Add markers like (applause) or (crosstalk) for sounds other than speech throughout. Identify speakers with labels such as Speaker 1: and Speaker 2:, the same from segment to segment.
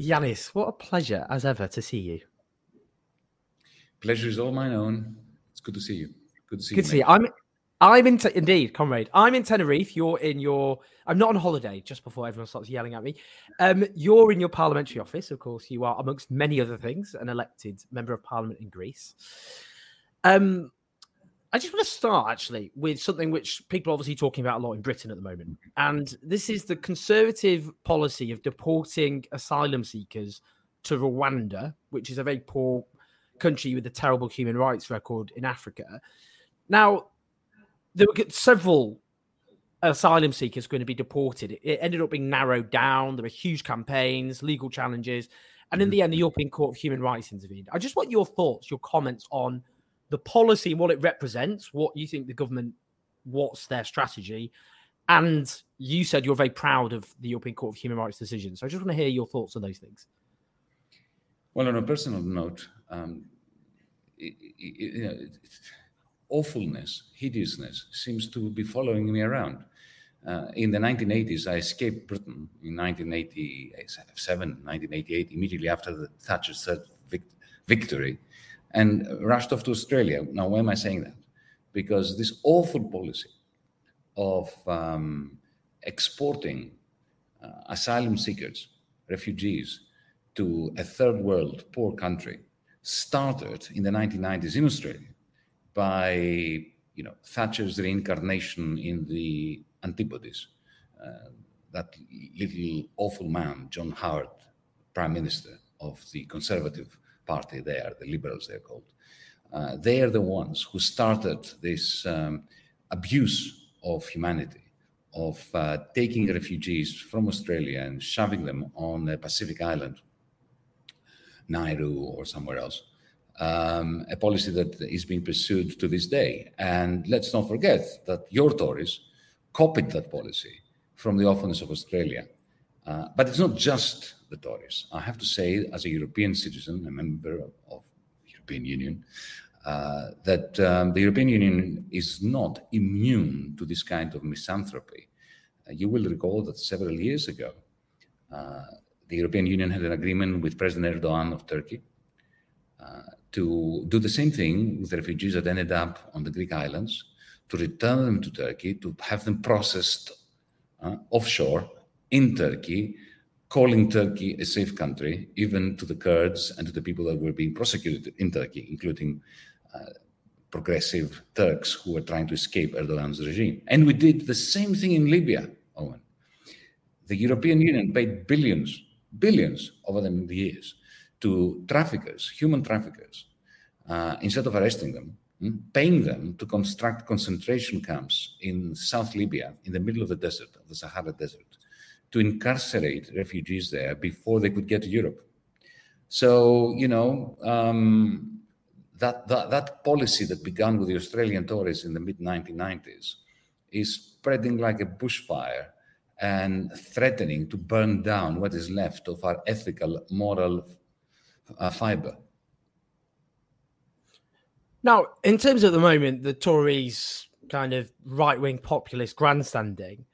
Speaker 1: Yanis, what a pleasure as ever to see you.
Speaker 2: Pleasure is all mine own. It's good to see you. Good to see
Speaker 1: Good
Speaker 2: you.
Speaker 1: to see you. I'm I'm in te- indeed, comrade. I'm in Tenerife. You're in your. I'm not on holiday. Just before everyone starts yelling at me, um, you're in your parliamentary office. Of course, you are amongst many other things an elected member of parliament in Greece. Um, I just want to start actually with something which people are obviously talking about a lot in Britain at the moment, mm-hmm. and this is the conservative policy of deporting asylum seekers to Rwanda, which is a very poor country with a terrible human rights record in Africa. Now, there were several asylum seekers going to be deported. It ended up being narrowed down. There were huge campaigns, legal challenges, and in mm-hmm. the end, the European Court of Human Rights intervened. I just want your thoughts, your comments on the policy and what it represents, what you think the government, what's their strategy. And you said you're very proud of the European Court of Human Rights decisions. So I just want to hear your thoughts on those things.
Speaker 2: Well, on a personal note, um, it, it, you know, it, awfulness, hideousness seems to be following me around. Uh, in the 1980s, I escaped Britain in 1987, 1988, immediately after the Thatcher's third vic- victory, and rushed off to Australia. Now, why am I saying that? Because this awful policy of um, exporting uh, asylum seekers, refugees, to a third world poor country started in the 1990s in Australia by you know Thatcher's reincarnation in the Antipodes, uh, that little awful man, John Howard, Prime Minister of the Conservative Party there, the Liberals they're called. Uh, they are the ones who started this um, abuse of humanity, of uh, taking refugees from Australia and shoving them on a Pacific island Nauru or somewhere else. Um, a policy that is being pursued to this day. And let's not forget that your Tories copied that policy from the awfulness of Australia. Uh, but it's not just the Tories. I have to say, as a European citizen, a member of, the European Union, uh, that um, the European Union is not immune to this kind of misanthropy. Uh, you will recall that several years ago, uh, the European Union had an agreement with President Erdogan of Turkey uh, to do the same thing with refugees that ended up on the Greek islands, to return them to Turkey, to have them processed uh, offshore in Turkey, calling Turkey a safe country, even to the Kurds and to the people that were being prosecuted in Turkey, including uh, progressive Turks who were trying to escape Erdogan's regime. And we did the same thing in Libya, Owen. The European Union paid billions billions over the years to traffickers, human traffickers, uh, instead of arresting them, hmm, paying them to construct concentration camps in South Libya, in the middle of the desert, of the Sahara Desert, to incarcerate refugees there before they could get to Europe. So, you know, um, that, that, that policy that began with the Australian Tories in the mid 1990s is spreading like a bushfire and threatening to burn down what is left of our ethical, moral uh, fiber.
Speaker 1: Now, in terms of the moment, the Tories kind of right wing populist grandstanding,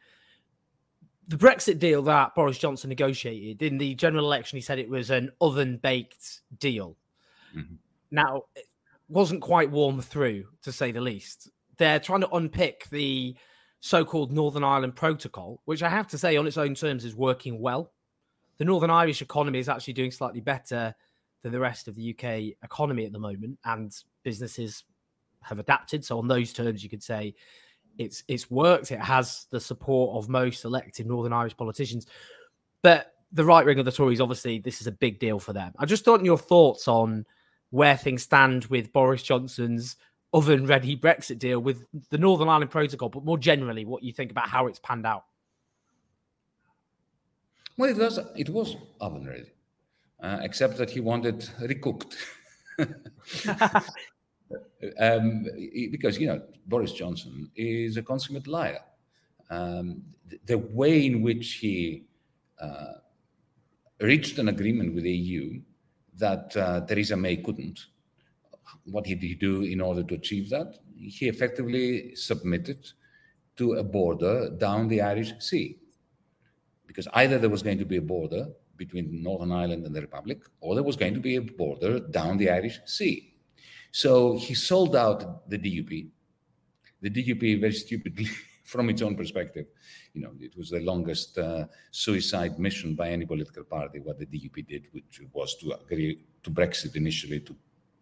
Speaker 1: the Brexit deal that Boris Johnson negotiated in the general election, he said it was an oven baked deal. Mm-hmm. Now, it wasn't quite warm through, to say the least. They're trying to unpick the so-called Northern Ireland Protocol, which I have to say on its own terms is working well. The Northern Irish economy is actually doing slightly better than the rest of the UK economy at the moment, and businesses have adapted. So on those terms, you could say it's it's worked. It has the support of most elected Northern Irish politicians. But the right wing of the Tories, obviously, this is a big deal for them. I just want your thoughts on where things stand with Boris Johnson's oven ready Brexit deal with the Northern Ireland Protocol, but more generally, what you think about how it's panned out.
Speaker 2: Well, it was it was oven ready, uh, except that he wanted recooked. (laughs) (laughs) um, because you know Boris Johnson is a consummate liar. Um, the, way in which he uh, reached an agreement with the EU that uh, Theresa May couldn't. What did he do in order to achieve that? He effectively submitted to a border down the Irish Sea. Because either there was going to be a border between Northern Ireland and the Republic, or there was going to be a border down the Irish Sea. So he sold out the DUP. The DUP, very stupidly, (laughs) from its own perspective, you know, it was the longest uh, suicide mission by any political party. What the DUP did, which was to agree to Brexit initially, to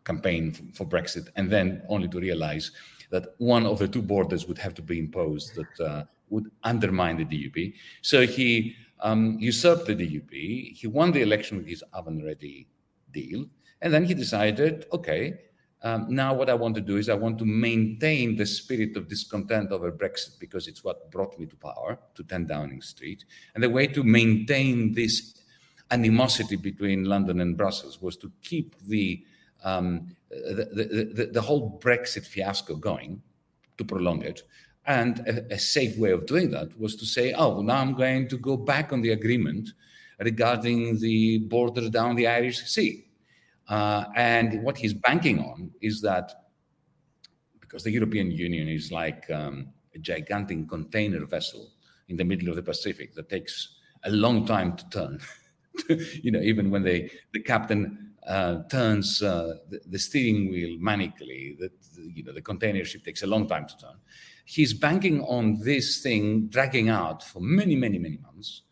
Speaker 2: campaign for, Brexit, and then only to realize that one of the two borders would have to be imposed that uh, would undermine the DUP. So he um, usurped the DUP. He won the election with his oven-ready deal, and then he decided, okay, um, now, what I want to do is I want to maintain the spirit of discontent over Brexit because it's what brought me to power, to 10 Downing Street. And the way to maintain this animosity between London and Brussels was to keep the, um, the, the, the, the, whole Brexit fiasco going, to prolong it. And a, a safe way of doing that was to say, oh, now I'm going to go back on the agreement regarding the border down the Irish Sea uh, and what he's banking on is that because the European Union is like um, a gigantic container vessel in the middle of the Pacific that takes a long time to turn. (laughs) you know, even when they, the captain uh, turns uh, the, the, steering wheel manically, the, the, you know, the container ship takes a long time to turn. He's banking on this thing dragging out for many, many, many months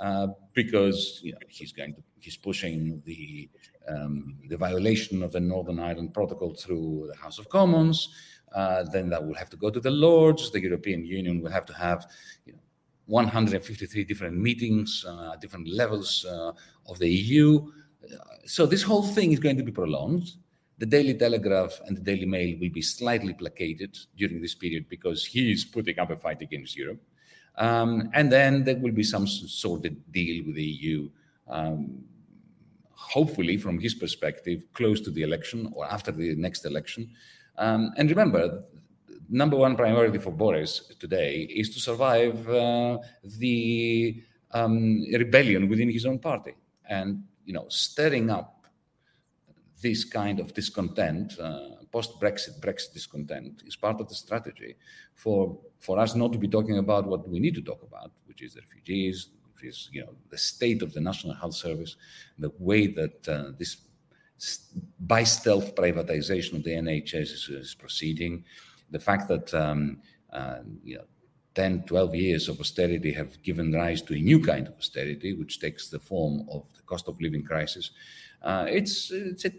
Speaker 2: uh, because you know, he's going to he's pushing the um, the violation of the Northern Ireland Protocol through the House of Commons. Uh, then that will have to go to the Lords. The European Union will have to have you know, 153 different meetings uh, at different levels uh, of the EU. So this whole thing is going to be prolonged. The Daily Telegraph and the Daily Mail will be slightly placated during this period because he is putting up a fight against Europe. Um, and then there will be some sort of deal with the EU. Um, hopefully, from his perspective, close to the election or after the next election. Um, and remember, number one priority for Boris today is to survive uh, the um, rebellion within his own party, and you know, stirring up this kind of discontent, uh, post-Brexit Brexit discontent, is part of the strategy for for us not to be talking about what we need to talk about, which is the refugees, is you know the state of the National Health Service, the way that uh, this by stealth privatization of the NHS is, is proceeding, the fact that um, uh, you know 10, 12 years of austerity have given rise to a new kind of austerity, which takes the form of the cost of living crisis. Uh, it's, it's a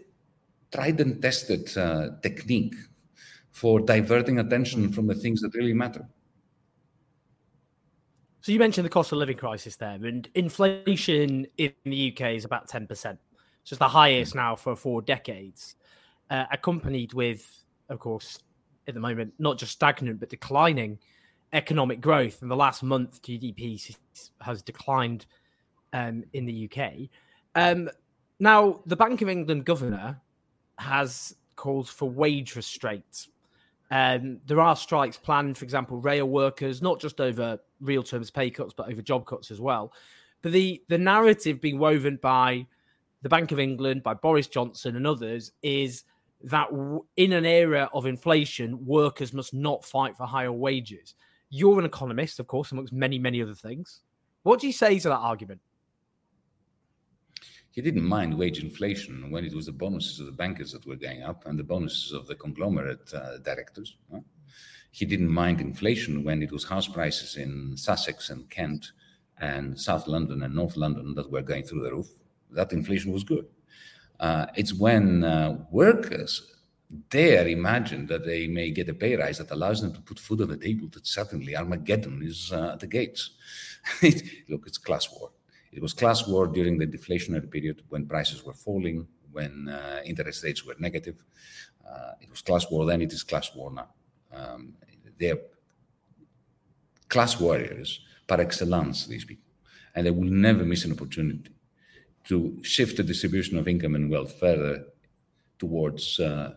Speaker 2: tried and tested uh, technique for diverting attention from the things that really matter.
Speaker 1: So you mentioned the cost of living crisis there, and inflation in the UK is about ten percent. So it's the highest now for four decades, uh, accompanied with, of course, at the moment not just stagnant but declining economic growth. In the last month, GDP has declined um, in the UK. Um, now, the Bank of England governor has called for wage restraint um, there are strikes planned, for example, rail workers, not just over real terms pay cuts, but over job cuts as well. But the, the narrative being woven by the Bank of England, by Boris Johnson and others is that in an era of inflation, workers must not fight for higher wages. You're an economist, of course, amongst many, many other things. What do you say to that argument?
Speaker 2: he didn't mind wage inflation when it was the bonuses of the bankers that were going up and the bonuses of the conglomerate uh, directors. Huh? He didn't mind inflation when it was house prices in Sussex and Kent and South London and North London that were going through the roof. That inflation was good. Uh, it's when uh, workers dare imagine that they may get a pay rise that allows them to put food on the table that suddenly Armageddon is uh, at the gates. (laughs) Look, it's class war. It was class war during the deflationary period when prices were falling, when uh, interest rates were negative. Uh, it was class war then, it is class war now. Um, they're class warriors par excellence, these people. And they will never miss an opportunity to shift the distribution of income and wealth further towards uh,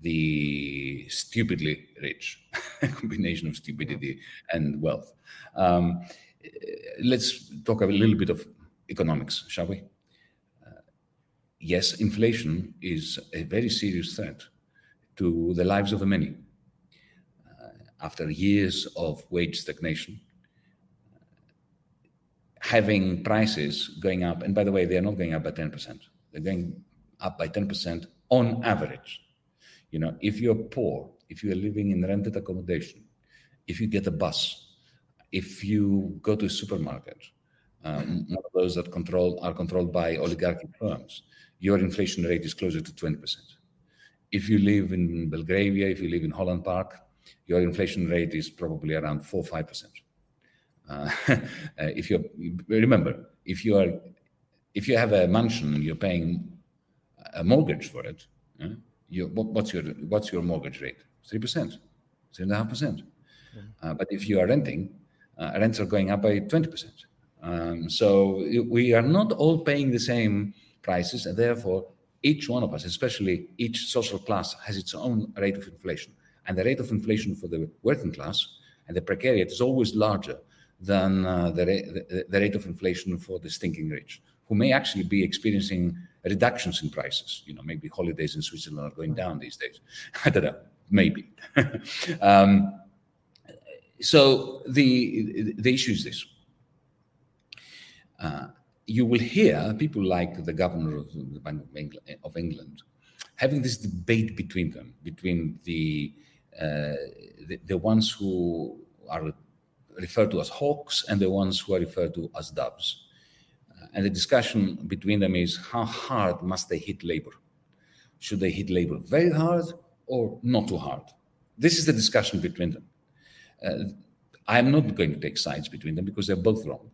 Speaker 2: the stupidly rich, a (laughs) combination of stupidity and wealth. Um, let's talk a little bit of economics, shall we? Uh, yes, inflation is a very serious threat to the lives of the many. After years of wage stagnation, having prices going up, and by the way, they are not going up by 10%, they're going up by 10% on average. You know, if you're poor, if you are living in rented accommodation, if you get a bus, if you go to a supermarket, um, one of those that control are controlled by oligarchic firms, your inflation rate is closer to 20%. If you live in Belgravia, if you live in Holland Park, your inflation rate is probably around four five percent. Uh, (laughs) uh if you remember, if you are, if you have a mansion and you're paying a mortgage for it, you, what, what's your what's your mortgage rate? Three percent, three and a half percent. Uh, but if you are renting, uh, rents are going up by twenty percent. Um, so we are not all paying the same prices, and therefore each one of us, especially each social class, has its own rate of inflation. And the rate of inflation for the working class and the precariat is always larger than uh, the, the, the, rate of inflation for the stinking rich, who may actually be experiencing reductions in prices. You know, maybe holidays in Switzerland are going down these days. (laughs) I don't know, maybe. (laughs) um, so the the issue is this. Uh, you will hear people like the governor of the Bank of England, of England having this debate between them, between the, the, the ones who are referred to as hawks and the ones who are referred to as doves. Uh, and the discussion between them is how hard must they hit labor? Should they hit labor very hard or not too hard? This is the discussion between them. Uh, I am not going to take sides between them because they're both wrong.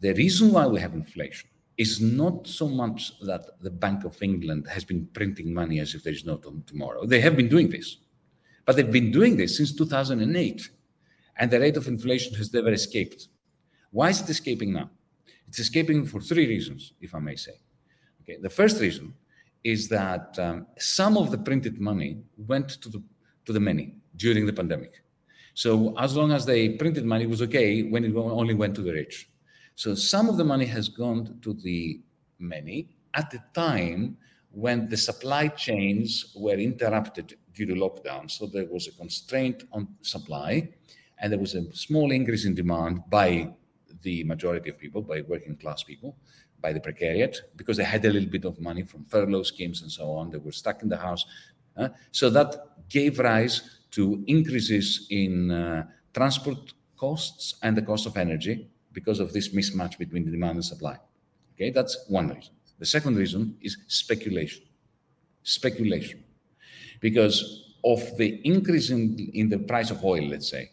Speaker 2: The reason why we have inflation is not so much that the Bank of England has been printing money as if there is no tomorrow. They have been doing this, but they've been doing this since 2008, and the rate of inflation has never escaped. Why is it escaping now? It's escaping for three reasons, if I may say. Okay, the first reason is that um, some of the printed money went to the to the many during the pandemic. So as long as they printed money, it was okay when it only went to the rich. So some of the money has gone to the many at the time when the supply chains were interrupted due to lockdown. So there was a constraint on supply, and there was a small increase in demand by the majority of people, by working class people, by the precariat, because they had a little bit of money from furlough schemes and so on. They were stuck in the house. Uh, so that gave rise to increases in uh, transport costs and the cost of energy because of this mismatch between the demand and supply. Okay, that's one reason. The second reason is speculation. Speculation. Because of the increase in, in the price of oil, let's say,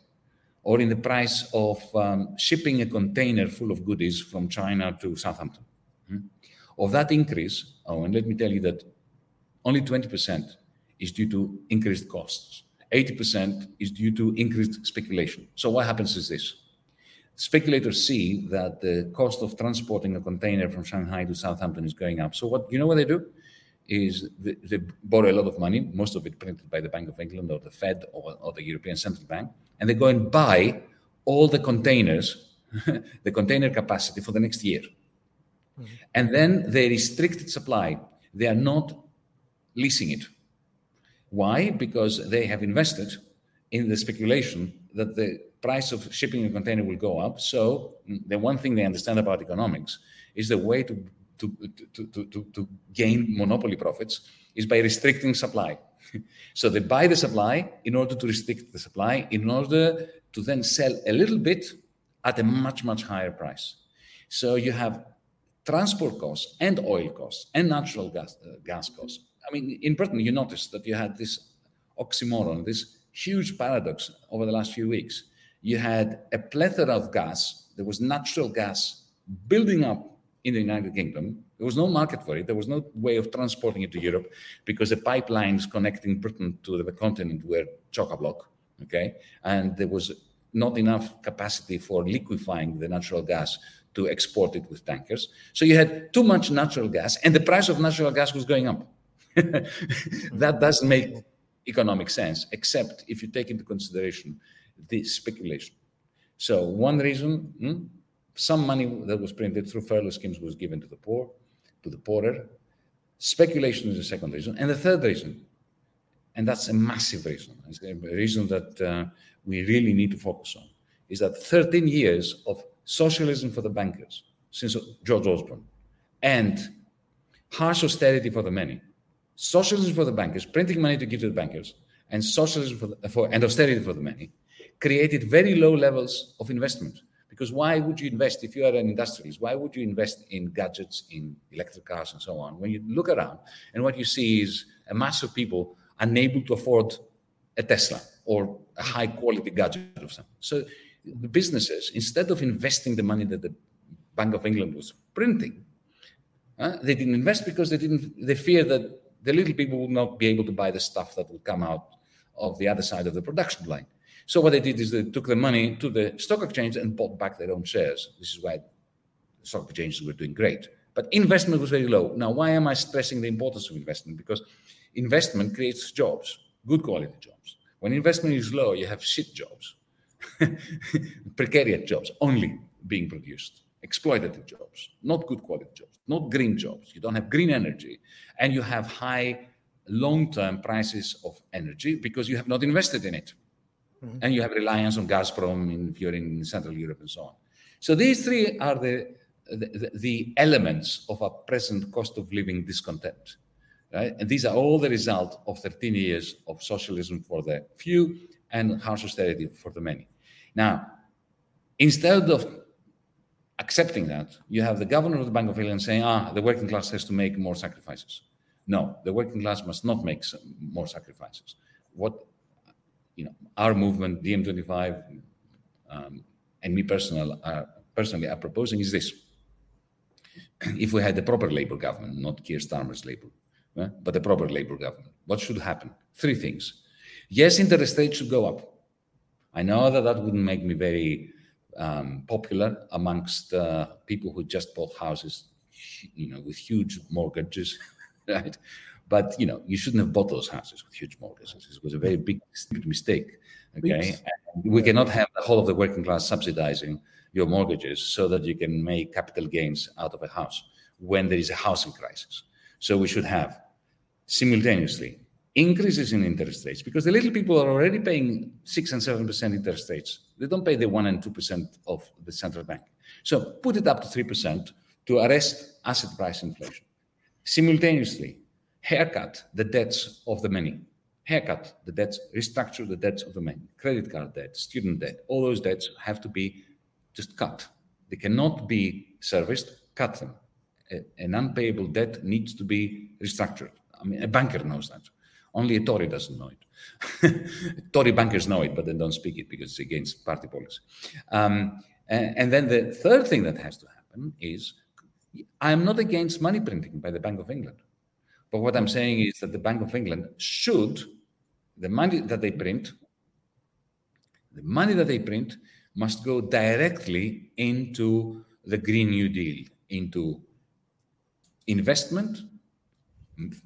Speaker 2: or in the price of um, shipping a container full of goodies from China to Southampton. Hmm? Of that increase, oh, and let me tell you that only 20% is due to increased costs. 80% is due to increased speculation. So what happens is this speculators see that the cost of transporting a container from Shanghai to Southampton is going up. So what you know what they do is they, they borrow a lot of money, most of it printed by the Bank of England or the Fed or, or the European Central Bank, and they go and buy all the containers, (laughs) the container capacity for the next year. Mm-hmm. And then they restricted supply. They are not leasing it. Why? Because they have invested in the speculation that the price of shipping a container will go up. So mm, the one thing they understand about economics is the way to to, to, to, to, gain monopoly profits is by restricting supply. (laughs) so they buy the supply in order to restrict the supply, in order to then sell a little bit at a much, much higher price. So you have transport costs and oil costs and natural gas, uh, gas costs. I mean, in Britain, you noticed that you had this oxymoron, this huge paradox over the last few weeks you had a plethora of gas. There was natural gas building up in the United Kingdom. There was no market for it. There was no way of transporting it to Europe because the pipelines connecting Britain to the continent were chock a block. Okay, and there was not enough capacity for liquefying the natural gas to export it with tankers. So you had too much natural gas, and the price of natural gas was going up. (laughs) that doesn't make economic sense, except if you take into consideration the speculation. So one reason, hmm, some money that was printed through furlough schemes was given to the poor, to the poorer. Speculation is the second reason, and the third reason, and that's a massive reason. It's a reason that uh, we really need to focus on, is that 13 years of socialism for the bankers since George Osborne, and harsh austerity for the many. Socialism for the bankers, printing money to give to the bankers, and socialism for, the, for and austerity for the many created very low levels of investment. Because why would you invest if you are an industrialist? Why would you invest in gadgets, in electric cars, and so on? When you look around and what you see is a mass of people unable to afford a Tesla or a high quality gadget of some. So the businesses, instead of investing the money that the Bank of England was printing, uh, they didn't invest because they didn't. They fear that the little people would not be able to buy the stuff that would come out of the other side of the production line. So what they did is they took the money to the stock exchange and bought back their own shares. This is why stock exchanges were doing great. But investment was very low. Now, why am I stressing the importance of investment? Because investment creates jobs, good quality jobs. When investment is low, you have shit jobs. (laughs) precarious jobs only being produced, exploitative jobs, not good quality jobs, not green jobs. You don't have green energy, and you have high long term prices of energy because you have not invested in it. Mm-hmm. And you have reliance on Gazprom if you're in Central Europe and so on. So these three are the, the, the elements of our present cost of living discontent. Right? And these are all the result of 13 years of socialism for the few and harsh austerity for the many. Now, instead of accepting that, you have the governor of the Bank of England saying, ah, the working class has to make more sacrifices. No, the working class must not make more sacrifices. What, you know, our movement, DiEM25, um, and me personal, uh, personally are proposing is this. if we had the proper Labour government, not Keir Starmer's Labour, uh, but the proper Labour government, what should happen? Three things. Yes, interest rates should go up. I know that that wouldn't make me very um, popular amongst uh, people who just bought houses, you know, with huge mortgages, (laughs) right? But you know, you shouldn't have bought those houses with huge mortgages. It was a very big, stupid mistake. Okay, we cannot have the whole of the working class subsidizing your mortgages so that you can make capital gains out of a house when there is a housing crisis. So we should have simultaneously increases in interest rates because the little people are already paying six and seven percent interest rates. They don't pay the one and two percent of the central bank. So put it up to three percent to arrest asset price inflation. Simultaneously, haircut the debts of the many. Haircut the debts, restructure the debts of the many. Credit card debt, student debt, all those debts have to be just cut. They cannot be serviced, cut them. A, an unpayable debt needs to be restructured. I mean, a banker knows that. Only a Tory doesn't know it. (laughs) Tory bankers know it, but they don't speak it because it's against party policy. Um, and, and, then the third thing that has to happen is I'm not against money printing by the Bank of England. But what I'm saying is that the Bank of England should, the money that they print, the money that they print must go directly into the Green New Deal, into investment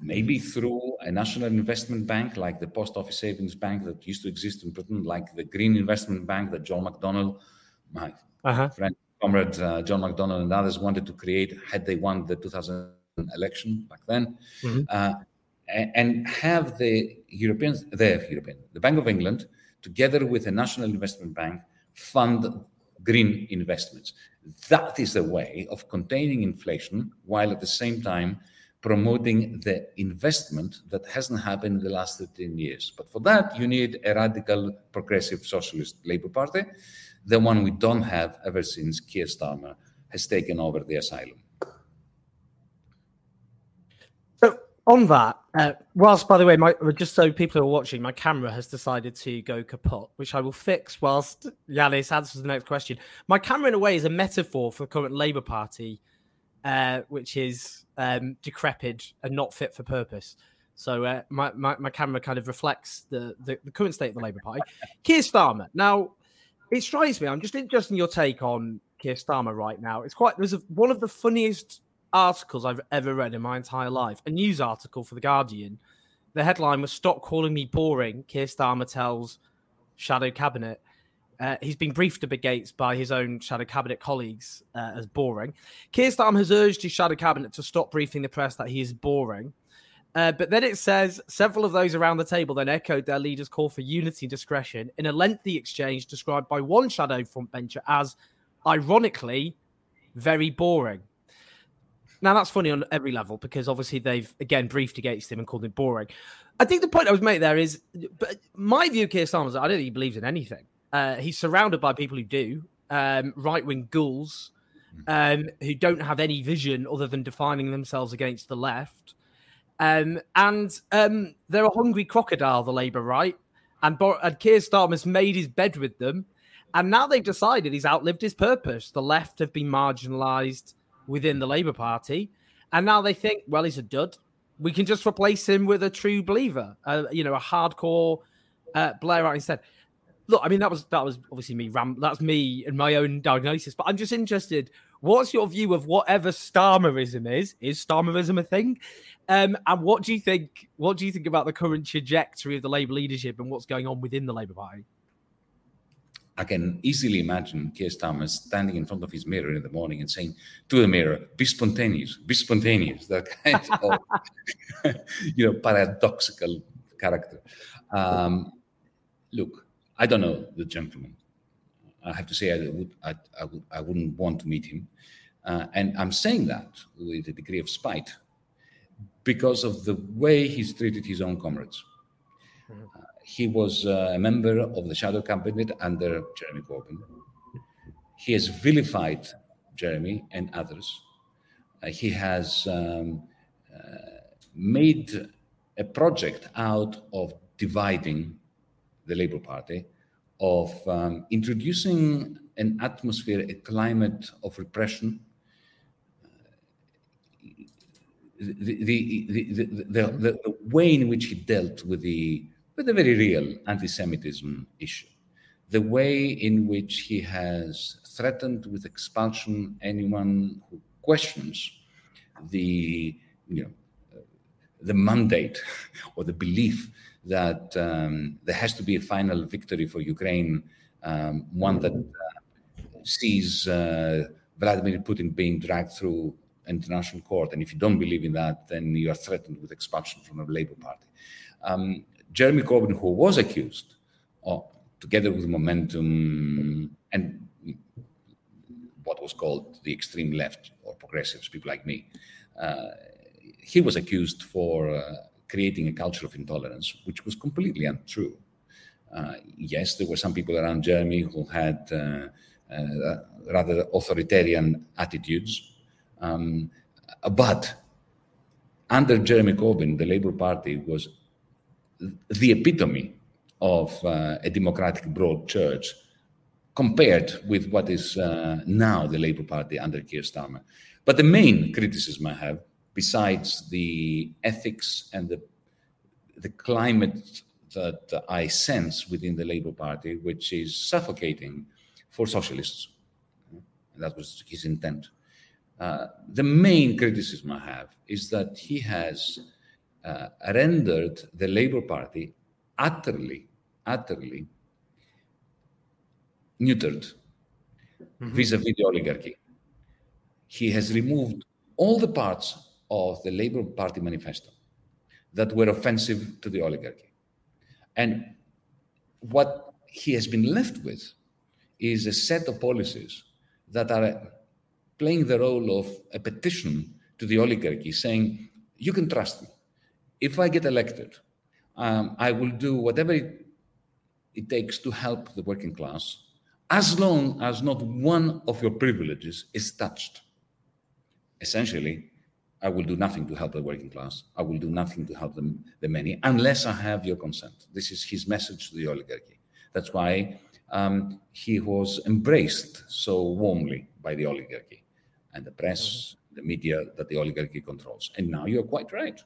Speaker 2: maybe through a national investment bank like the Post Office Savings Bank that used to exist in Britain, like the Green Investment Bank that John McDonnell, my uh-huh. friend, comrade uh, John McDonnell, and others wanted to create had they won the 2000 election back then, mm-hmm. uh, and have the Europeans, the European, the Bank of England, together with the National Investment Bank, fund green investments. That is the way of containing inflation while at the same time promoting the investment that hasn't happened in the last 13 years. But for that, you need a radical progressive socialist Labour Party, the one we don't have ever since Keir Starmer has taken over the asylum.
Speaker 1: So, on that, uh, whilst, by the way, my, just so people are watching, my camera has decided to go kaput, which I will fix whilst Yanis answers the next question. My camera, in a way, is a metaphor for the current Labour Party uh, which is um, decrepit and not fit for purpose. So uh, my, my, my camera kind of reflects the, the, the current state of the Labour Party. (laughs) Keir Starmer. Now, it strikes me. I'm just interested in your take on Keir Starmer right now. It's quite there's a, one of the funniest articles I've ever read in my entire life. A news article for the Guardian. The headline was "Stop calling me boring." Keir Starmer tells Shadow Cabinet. Uh, he's been briefed a bit Gates by his own shadow cabinet colleagues uh, as boring. Keir Starmer has urged his shadow cabinet to stop briefing the press that he is boring. Uh, but then it says several of those around the table then echoed their leader's call for unity and discretion in a lengthy exchange described by one shadow frontbencher as, ironically, very boring. Now that's funny on every level because obviously they've again briefed against him and called him boring. I think the point I was making there is, but my view Keir Starmer I don't think he believes in anything. Uh, he's surrounded by people who do, um, right wing ghouls um, who don't have any vision other than defining themselves against the left. Um, and um, they're a hungry crocodile, the Labour right. And, Bo- and Keir Starmer's made his bed with them. And now they've decided he's outlived his purpose. The left have been marginalised within the Labour Party. And now they think, well, he's a dud. We can just replace him with a true believer, uh, you know, a hardcore uh, Blairite instead. Look, I mean, that was that was obviously me. Ram- that's me and my own diagnosis. But I'm just interested. What's your view of whatever Starmerism is? Is Starmerism a thing? Um, and what do you think? What do you think about the current trajectory of the Labour leadership and what's going on within the Labour Party?
Speaker 2: I can easily imagine Keir Starmer standing in front of his mirror in the morning and saying to the mirror, "Be spontaneous, be spontaneous." That kind (laughs) of, you know, paradoxical character. Um, look, I don't know the gentleman. I have to say I would I, I, would, I wouldn't want to meet him, uh, and I'm saying that with a degree of spite because of the way he's treated his own comrades. Mm-hmm. Uh, he was uh, a member of the shadow cabinet under Jeremy Corbyn. He has vilified Jeremy and others. Uh, he has um, uh, made a project out of dividing the Labour Party, of um, introducing an atmosphere, a climate of repression. The, the, the, the, the way in which he dealt with the with a very real anti Semitism issue. The way in which he has threatened with expulsion anyone who questions the, you know, the mandate (laughs) or the belief that um, there has to be a final victory for Ukraine, um, one that uh, sees uh, Vladimir Putin being dragged through international court. And if you don't believe in that, then you are threatened with expulsion from the Labour Party. Um, Jeremy Corbyn, who was accused, together with Momentum and what was called the extreme left or progressives, people like me, uh, he was accused for uh, creating a culture of intolerance, which was completely untrue. Uh, yes, there were some people around Jeremy who had uh, uh, rather authoritarian attitudes, um, but under Jeremy Corbyn, the Labour Party was the epitome of uh, a democratic broad church compared with what is uh, now the Labour Party under Keir Starmer. But the main criticism I have, besides the ethics and the, the climate that I sense within the Labour Party, which is suffocating for socialists, that was his intent. Uh, the main criticism I have is that he has uh, rendered the Labour Party utterly, utterly neutered mm-hmm. vis-a-vis the oligarchy. He has removed all the parts of the Labour Party manifesto that were offensive to the oligarchy. And what he has been left with is a set of policies that are playing the role of a petition to the oligarchy saying, you can trust me if I get elected, um, I will do whatever it, it takes to help the working class, as long as not one of your privileges is touched. Essentially, I will do nothing to help the working class. I will do nothing to help them, the many, unless I have your consent. This is his message to the oligarchy. That's why um, he was embraced so warmly by the oligarchy and the press the media that the oligarchy controls. And now you're quite right.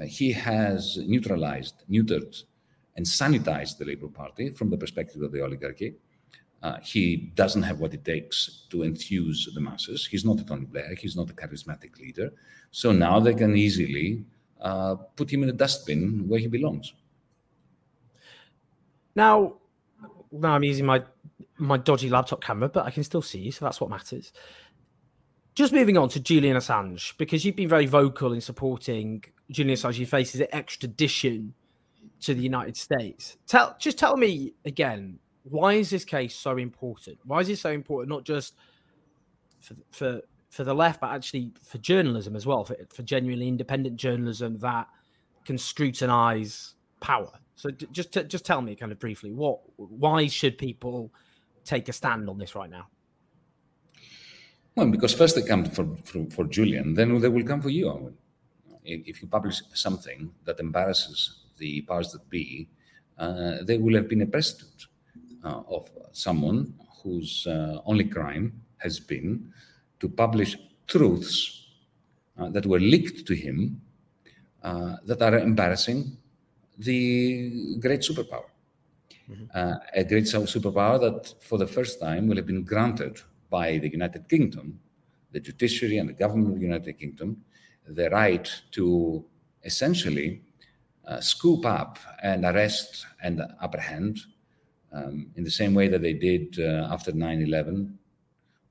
Speaker 2: Uh, he has neutralized, neutered, and sanitized the Labour Party from the perspective of the oligarchy. Uh, he doesn't have what it takes to enthuse the masses. He's not a Tony Blair. He's not a charismatic leader. So now they can easily uh, put him in a dustbin where he belongs.
Speaker 1: Now, now I'm using my my dodgy laptop camera, but I can still see you, so that's what matters. Just moving on to Julian Assange, because you've been very vocal in supporting Julian Assange. He faces extradition to the United States. Tell just tell me again, why is this case so important? Why is it so important? Not just for for for the left, but actually for journalism as well, for, for genuinely independent journalism that can scrutinize power. So just just tell me kind of briefly what why should people take a stand on this right now?
Speaker 2: Well, because first they come for, for, for Julian, then they will come for you, Owen. If you publish something that embarrasses the powers that be, uh, there will have been a precedent uh, of someone whose uh, only crime has been to publish truths uh, that were leaked to him uh, that are embarrassing the great superpower. Mm-hmm. Uh, a great superpower that, for the first time, will have been granted by the United Kingdom, the judiciary and the government of the United Kingdom, the right to essentially uh, scoop up and arrest and apprehend um, in the same way that they did uh, after 9 11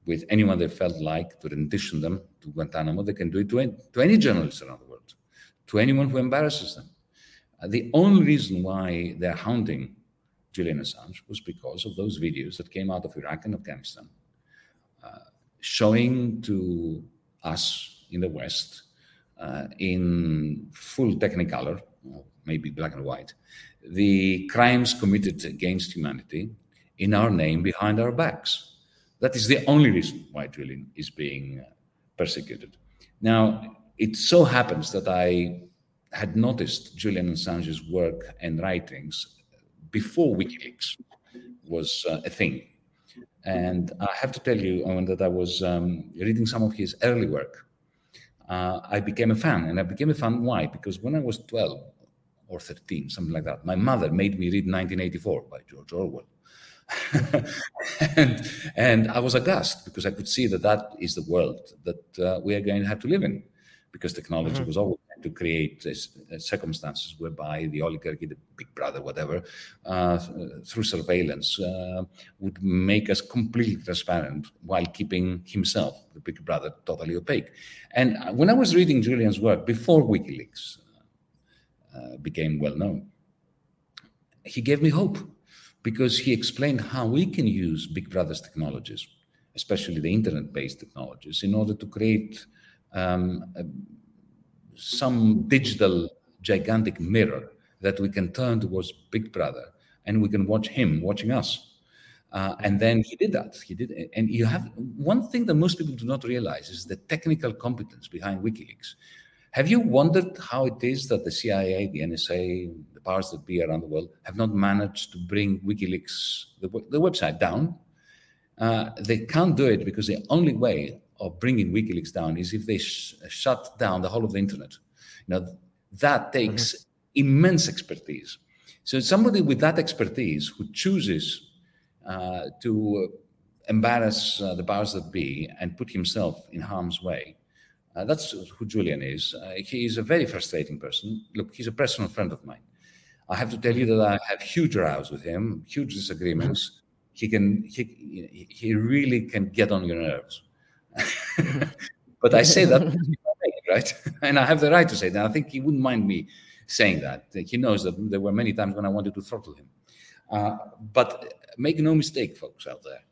Speaker 2: with anyone they felt like to rendition them to Guantanamo. They can do it to any, to any journalist around the world, to anyone who embarrasses them. Uh, the only reason why they're hounding Julian Assange was because of those videos that came out of Iraq and Afghanistan, showing to us in the West uh, in full technicolor, maybe black and white, the crimes committed against humanity in our name behind our backs. That is the only reason why Julian is being uh, persecuted. Now, it so happens that I had noticed Julian Assange's work and writings before WikiLeaks was uh, a thing. And I have to tell you, Owen, that I was um, reading some of his early work. Uh, I became a fan, and I became a fan. Why? Because when I was 12 or 13, something like that, my mother made me read 1984 by George Orwell. (laughs) and, and I was aghast because I could see that that is the world that uh, we are going to have to live in because technology mm-hmm. was always to create uh, circumstances whereby the oligarchy, the big brother, whatever, uh, through surveillance, uh, would make us completely transparent while keeping himself, the big brother, totally opaque. And when I was reading Julian's work before WikiLeaks became well known, he gave me hope because he explained how we can use Big Brother's technologies, especially the internet based technologies, in order to create um, some digital gigantic mirror that we can turn towards Big Brother and we can watch him watching us. Uh, and then he did that. He did, and you have one thing that most people do not realize is the technical competence behind WikiLeaks. Have you wondered how it is that the CIA, the NSA, the powers that be around the world have not managed to bring WikiLeaks, the, the website, down? Uh, they can't do it because the only way of bringing WikiLeaks down is if they sh- shut down the whole of the internet. Now, that takes mm-hmm. immense expertise. So, somebody with that expertise who chooses uh, to embarrass uh, the powers that be and put himself in harm's way, uh, that's who Julian is. Uh, he is a very frustrating person. Look, he's a personal friend of mine. I have to tell you that I have huge rows with him, huge disagreements. He can, he, he really can get on your nerves. (laughs) but I say that (laughs) right, (laughs) and I have the right to say that. I think he wouldn't mind me saying that. He knows that there were many times when I wanted to throttle him. Uh, but make no mistake, folks out there,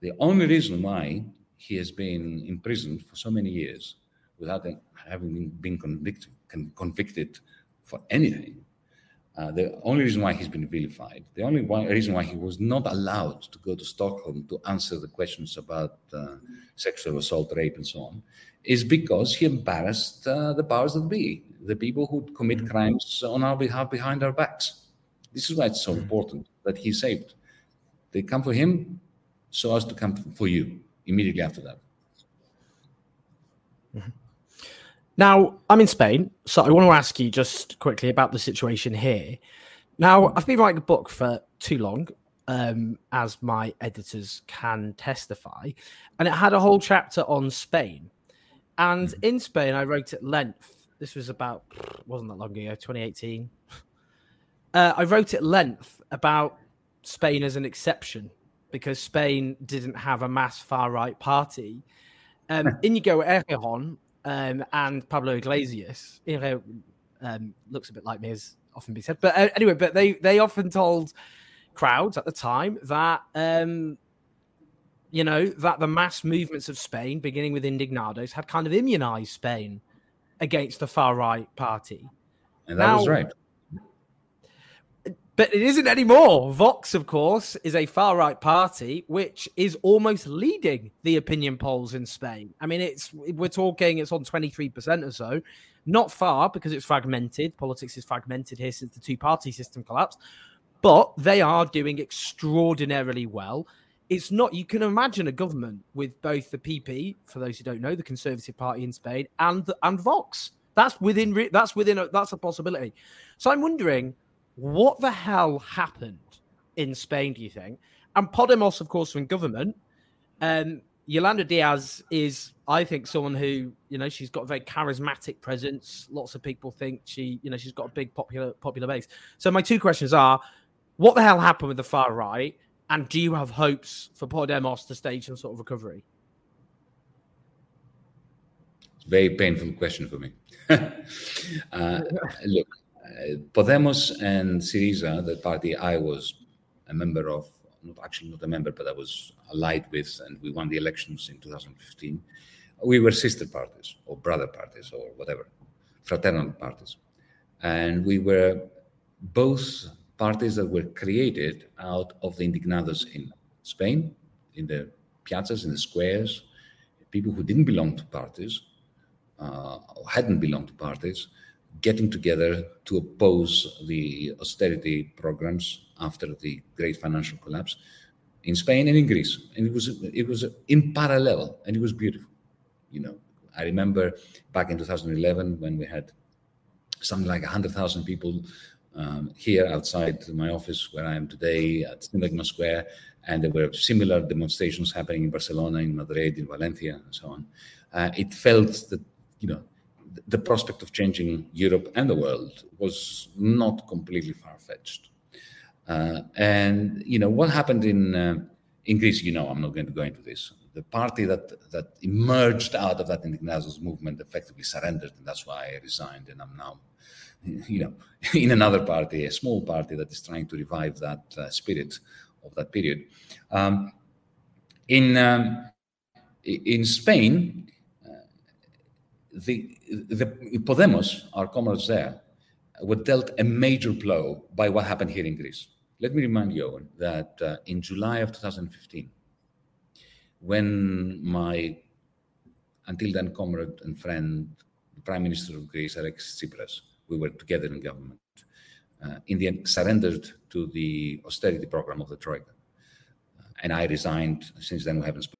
Speaker 2: the only reason why he has been imprisoned for so many years without having been convicted, convicted for anything uh, the only reason why he's been vilified, the only one, reason why he was not allowed to go to Stockholm to answer the questions about uh, sexual assault, rape, and so on, is because he embarrassed uh, the powers that be, the people who commit mm-hmm. crimes on our behalf behind our backs. This is why it's so mm-hmm. important that he saved. They come for him so as to come for you immediately after that.
Speaker 1: Mm-hmm. Now, I'm in Spain, so I want to ask you just quickly about the situation here. Now, I've been writing a book for too long, um, as my editors can testify, and it had a whole chapter on Spain. And mm-hmm. in Spain, I wrote at length. This was about, wasn't that long ago, 2018. Uh, I wrote at length about Spain as an exception because Spain didn't have a mass far right party. Um, (laughs) Inigo Errejón um, and Pablo Iglesias. um, looks a bit like me, as often be said. But uh, anyway, but they they often told crowds at the time that um, you know that the mass movements of Spain, beginning with Indignados, had kind of immunized Spain against the far right party.
Speaker 2: And that now, was right.
Speaker 1: But it isn't anymore. Vox, of course, is a far right party which is almost leading the opinion polls in Spain. I mean, it's we're talking it's on 23% or so. Not far because it's fragmented. Politics is fragmented here since the two party system collapsed. But they are doing extraordinarily well. It's not, you can imagine a government with both the PP, for those who don't know, the Conservative Party in Spain, and and Vox. That's within, that's within, a, that's a possibility. So I'm wondering, what the hell happened in Spain, do you think? And Podemos, of course, in government. Um, Yolanda Diaz is, I think, someone who, you know, she's got a very charismatic presence. Lots of people think she, you know, she's got a big popular popular base. So my two questions are, what the hell happened with the far right? And do you have hopes for Podemos to stage some sort of recovery?
Speaker 2: It's a very painful question for me. (laughs) uh, look, Podemos and Syriza, the party I was a member of, not actually not a member, but I was allied with, and we won the elections in 2015. We were sister parties or brother parties or whatever, fraternal parties. And we were both parties that were created out of the indignados in Spain, in the piazzas, in the squares, people who didn't belong to parties, uh, or hadn't belonged to parties, getting together to oppose the austerity programs after the great financial collapse in Spain and in Greece. And it was it was in parallel, and it was beautiful. You know, I remember back in 2011 when we had something like 100,000 people um, here outside my office where I am today at Syntagma Square, and there were similar demonstrations happening in Barcelona, in Madrid, in Valencia, and so on. Uh, it felt that you know the prospect of changing Europe and the world was not completely far fetched. Uh, and you know what happened in uh, in Greece. You know, I'm not going to go into this. The party that that emerged out of that Indignados movement effectively surrendered, and that's why I resigned. And I'm now, (laughs) you know, (laughs) in another party, a small party that is trying to revive that uh, spirit of that period. Um, in um, in Spain, the, the Podemos, our comrades there, were dealt a major blow by what happened here in Greece. Let me remind you that uh, in July of 2015, when my until then comrade and friend, the Prime Minister of Greece, Alexis Tsipras, we were together in government, uh, in the end surrendered to the austerity program of the Troika. Uh, and I resigned. Since then, we haven't spoken.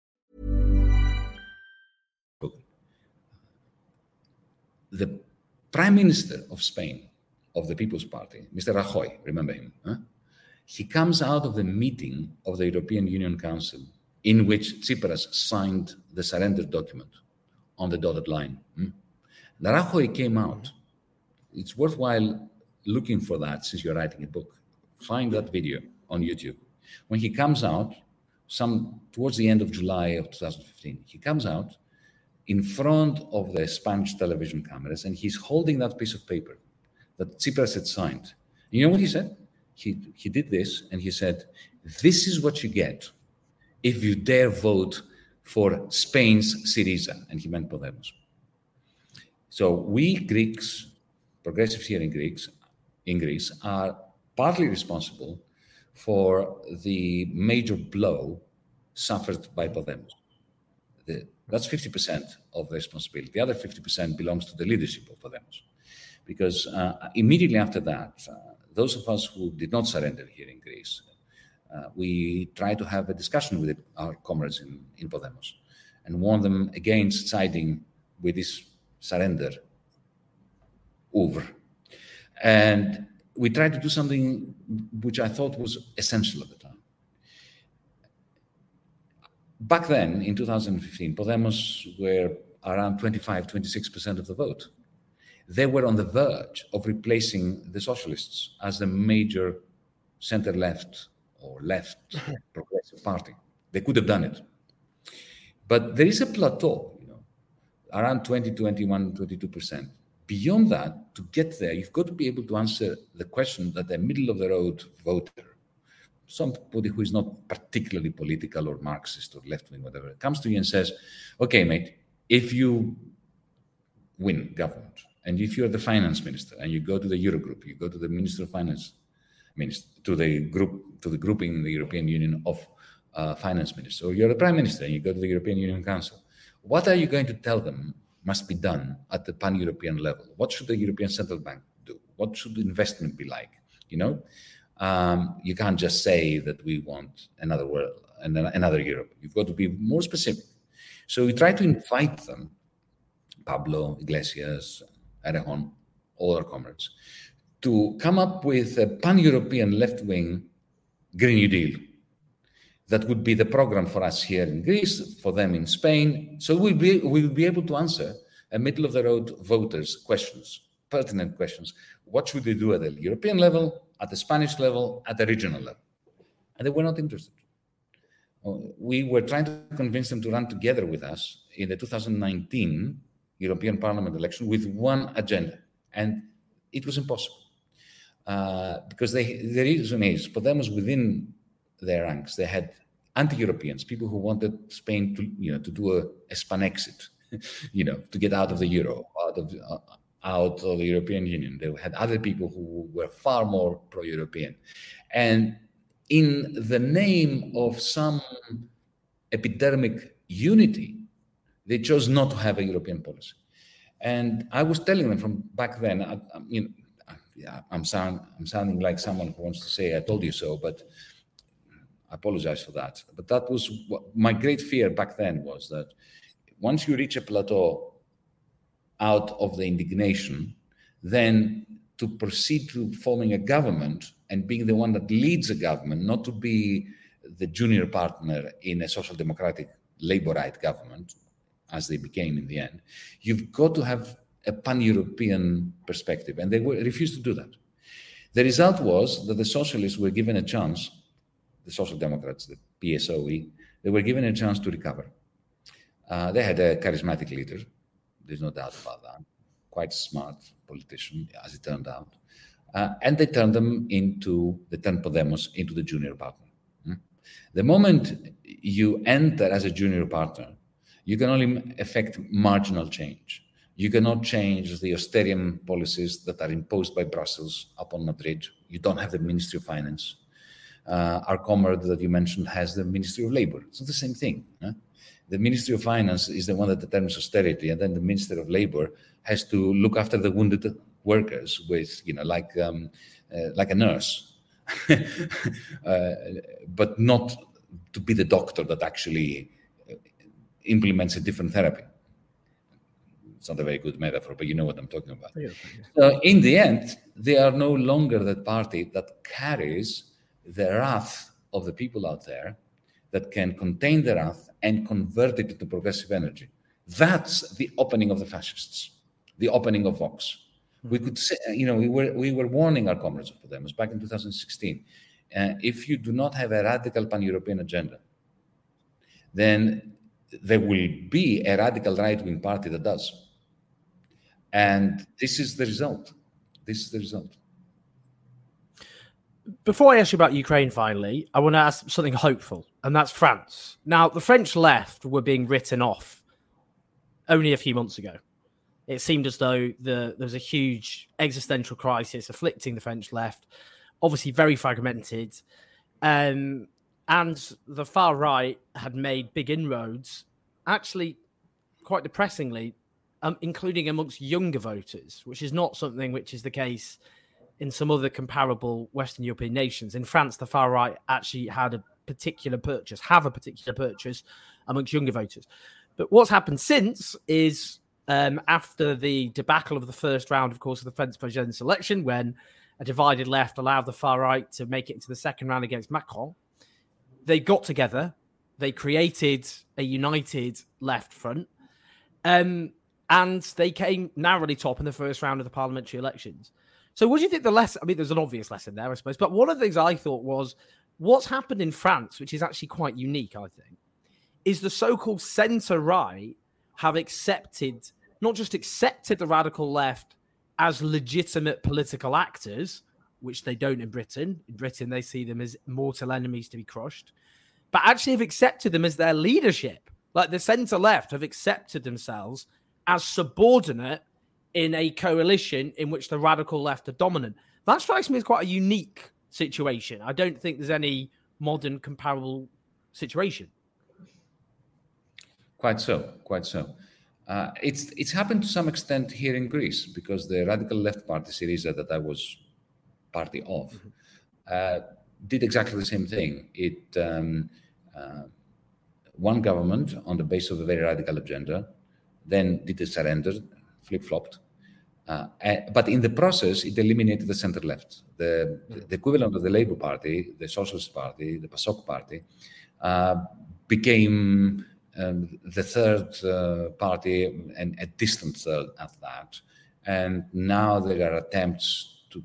Speaker 2: the prime minister of Spain, of the People's Party, Mr. Rajoy, remember him? Huh? He comes out of the meeting of the European Union Council in which Tsipras signed the surrender document on the dotted line. Hmm? Rajoy came out. It's worthwhile looking for that since you're writing a book. Find that video on YouTube. When he comes out, some towards the end of July of 2015, he comes out in front of the Spanish television cameras and he's holding that piece of paper that Tsipras had signed. You know what he said? He, he did this and he said, This is what you get if you dare vote for Spain's Syriza. And he meant Podemos. So we Greeks, progressives here in Greeks, in Greece, are partly responsible for the major blow suffered by Podemos. The, that's 50% of the responsibility. The other 50% belongs to the leadership of Podemos. Because uh, immediately after that, uh, those of us who did not surrender here in Greece, uh, we tried to have a discussion with our comrades in, in Podemos and warn them against siding with this surrender over. And we tried to do something which I thought was essential at the time. Back then, in 2015, Podemos were around 25, 26% of the vote. They were on the verge of replacing the socialists as the major center left or left (laughs) progressive party. They could have done it. But there is a plateau, you know, around 20, 21, 22%. Beyond that, to get there, you've got to be able to answer the question that the middle of the road voter, somebody who is not particularly political or Marxist or left wing, whatever, comes to you and says, okay, mate, if you win government, and if you're the finance minister and you go to the Eurogroup, you go to the Minister of Finance, minister, to the group, to the grouping in the European Union of uh, finance ministers, or you're the prime minister and you go to the European Union Council, what are you going to tell them must be done at the pan-European level. What should the European Central Bank do? What should investment be like? You know, um, you can't just say that we want another world and another Europe. You've got to be more specific. So we try to invite them, Pablo, Iglesias, Errejón, all our comrades, to come up with a pan-European left-wing Green New Deal that would be the program for us here in Greece, for them in Spain. So we'll be, we'll be able to answer a middle of the road voters' questions, pertinent questions. What should we do at the European level, at the Spanish level, at the regional level? And they were not interested. We were trying to convince them to run together with us in the 2019 European Parliament election with one agenda. And it was impossible. Uh, because they, the reason is, Podemos within their ranks, they had anti-Europeans, people who wanted Spain to, you know, to do a, a Span exit, (laughs) you know, to get out of the euro, out of, uh, out of the European Union. They had other people who were far more pro-European, and in the name of some epidemic unity, they chose not to have a European policy. And I was telling them from back then, I, I, know, yeah, I'm, sound, I'm sounding like someone who wants to say, I told you so, but I apologize for that. But that was what, my great fear back then was that once you reach a plateau out of the indignation, then to proceed to forming a government and being the one that leads a government, not to be the junior partner in a social democratic Labourite government, as they became in the end, you've got to have a pan European perspective. And they were, refused to do that. The result was that the socialists were given a chance the Social Democrats, the PSOE, they were given a chance to recover. Uh, they had a charismatic leader, there's no doubt about that, quite smart politician, as it turned out. Uh, and they turned them into, they turned Podemos into the junior partner. Hmm? The moment you enter as a junior partner, you can only affect marginal change. You cannot change the austerian policies that are imposed by Brussels upon Madrid. You don't have the Ministry of Finance. Uh, our comrade that you mentioned has the Ministry of Labor. It's not the same thing. Huh? The Ministry of Finance is the one that determines austerity, and then the Minister of Labor has to look after the wounded workers with, you know, like um, uh, like a nurse, (laughs) uh, but not to be the doctor that actually uh, implements a different therapy. It's not a very good metaphor, but you know what I'm talking about. Yeah, yeah. So in the end, they are no longer that party that carries the wrath of the people out there that can contain the wrath and convert it into progressive energy. That's the opening of the fascists, the opening of Vox. We could say, you know, we were we were warning our comrades of Podemos back in 2016. Uh, if you do not have a radical pan-European agenda, then there will be a radical right-wing party that does. And this is the result. This is the result.
Speaker 1: Before I ask you about Ukraine, finally, I want to ask something hopeful, and that's France. Now, the French left were being written off only a few months ago. It seemed as though the, there was a huge existential crisis afflicting the French left, obviously very fragmented. Um, and the far right had made big inroads, actually, quite depressingly, um, including amongst younger voters, which is not something which is the case in some other comparable Western European nations. In France, the far right actually had a particular purchase, have a particular purchase amongst younger voters. But what's happened since is um, after the debacle of the first round, of course, of the French presidential election, when a divided left allowed the far right to make it into the second round against Macron, they got together, they created a united left front. Um, and they came narrowly top in the first round of the parliamentary elections. So, what do you think the lesson? I mean, there's an obvious lesson there, I suppose. But one of the things I thought was what's happened in France, which is actually quite unique, I think, is the so-called centre right have accepted not just accepted the radical left as legitimate political actors, which they don't in Britain. In Britain, they see them as mortal enemies to be crushed, but actually have accepted them as their leadership. Like the centre left have accepted themselves as subordinate in a coalition in which the radical left are dominant. That strikes me as quite a unique situation. I don't think there's any modern comparable situation.
Speaker 2: Quite so, quite so. Uh, it's it's happened to some extent here in Greece because the radical left party Syriza that I was party of mm-hmm. uh, did exactly the same thing. It um, uh, won government on the basis of a very radical agenda then did a surrender, flip flopped. Uh, but in the process, it eliminated the center left. The, the, equivalent of the Labour Party, the Socialist Party, the PASOK Party, uh, became um, the third uh, party and a distant third at that. And now there are attempts to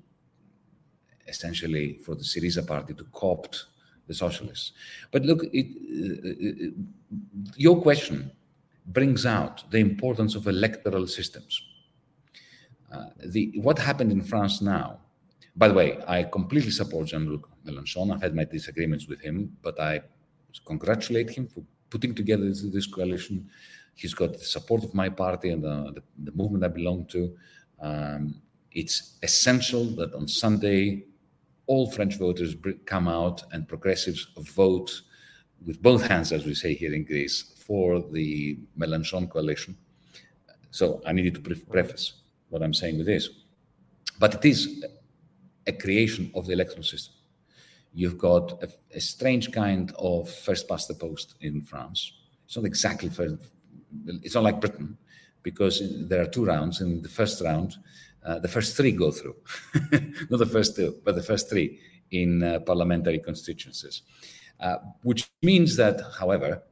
Speaker 2: essentially for the Syriza party to co-opt the socialists. But look, it, uh, uh, your question brings out the importance of electoral systems. Uh, the, what happened in France now, by the way, I completely support Jean-Luc Mélenchon. I've had my disagreements with him, but I congratulate him for putting together this, this coalition. He's got the support of my party and the, the, the movement I belong to. Um, it's essential that on Sunday, all French voters come out and progressives vote with both hands, as we say here in Greece, for the Mélenchon coalition. So I needed to pre- preface what I'm saying with this. But it is a creation of the electoral system. You've got a, a strange kind of first past the post in France. It's not exactly first, it's not like Britain, because there are two rounds. In the first round, uh, the first three go through, (laughs) not the first two, but the first three in uh, parliamentary constituencies. Uh, which means that, however,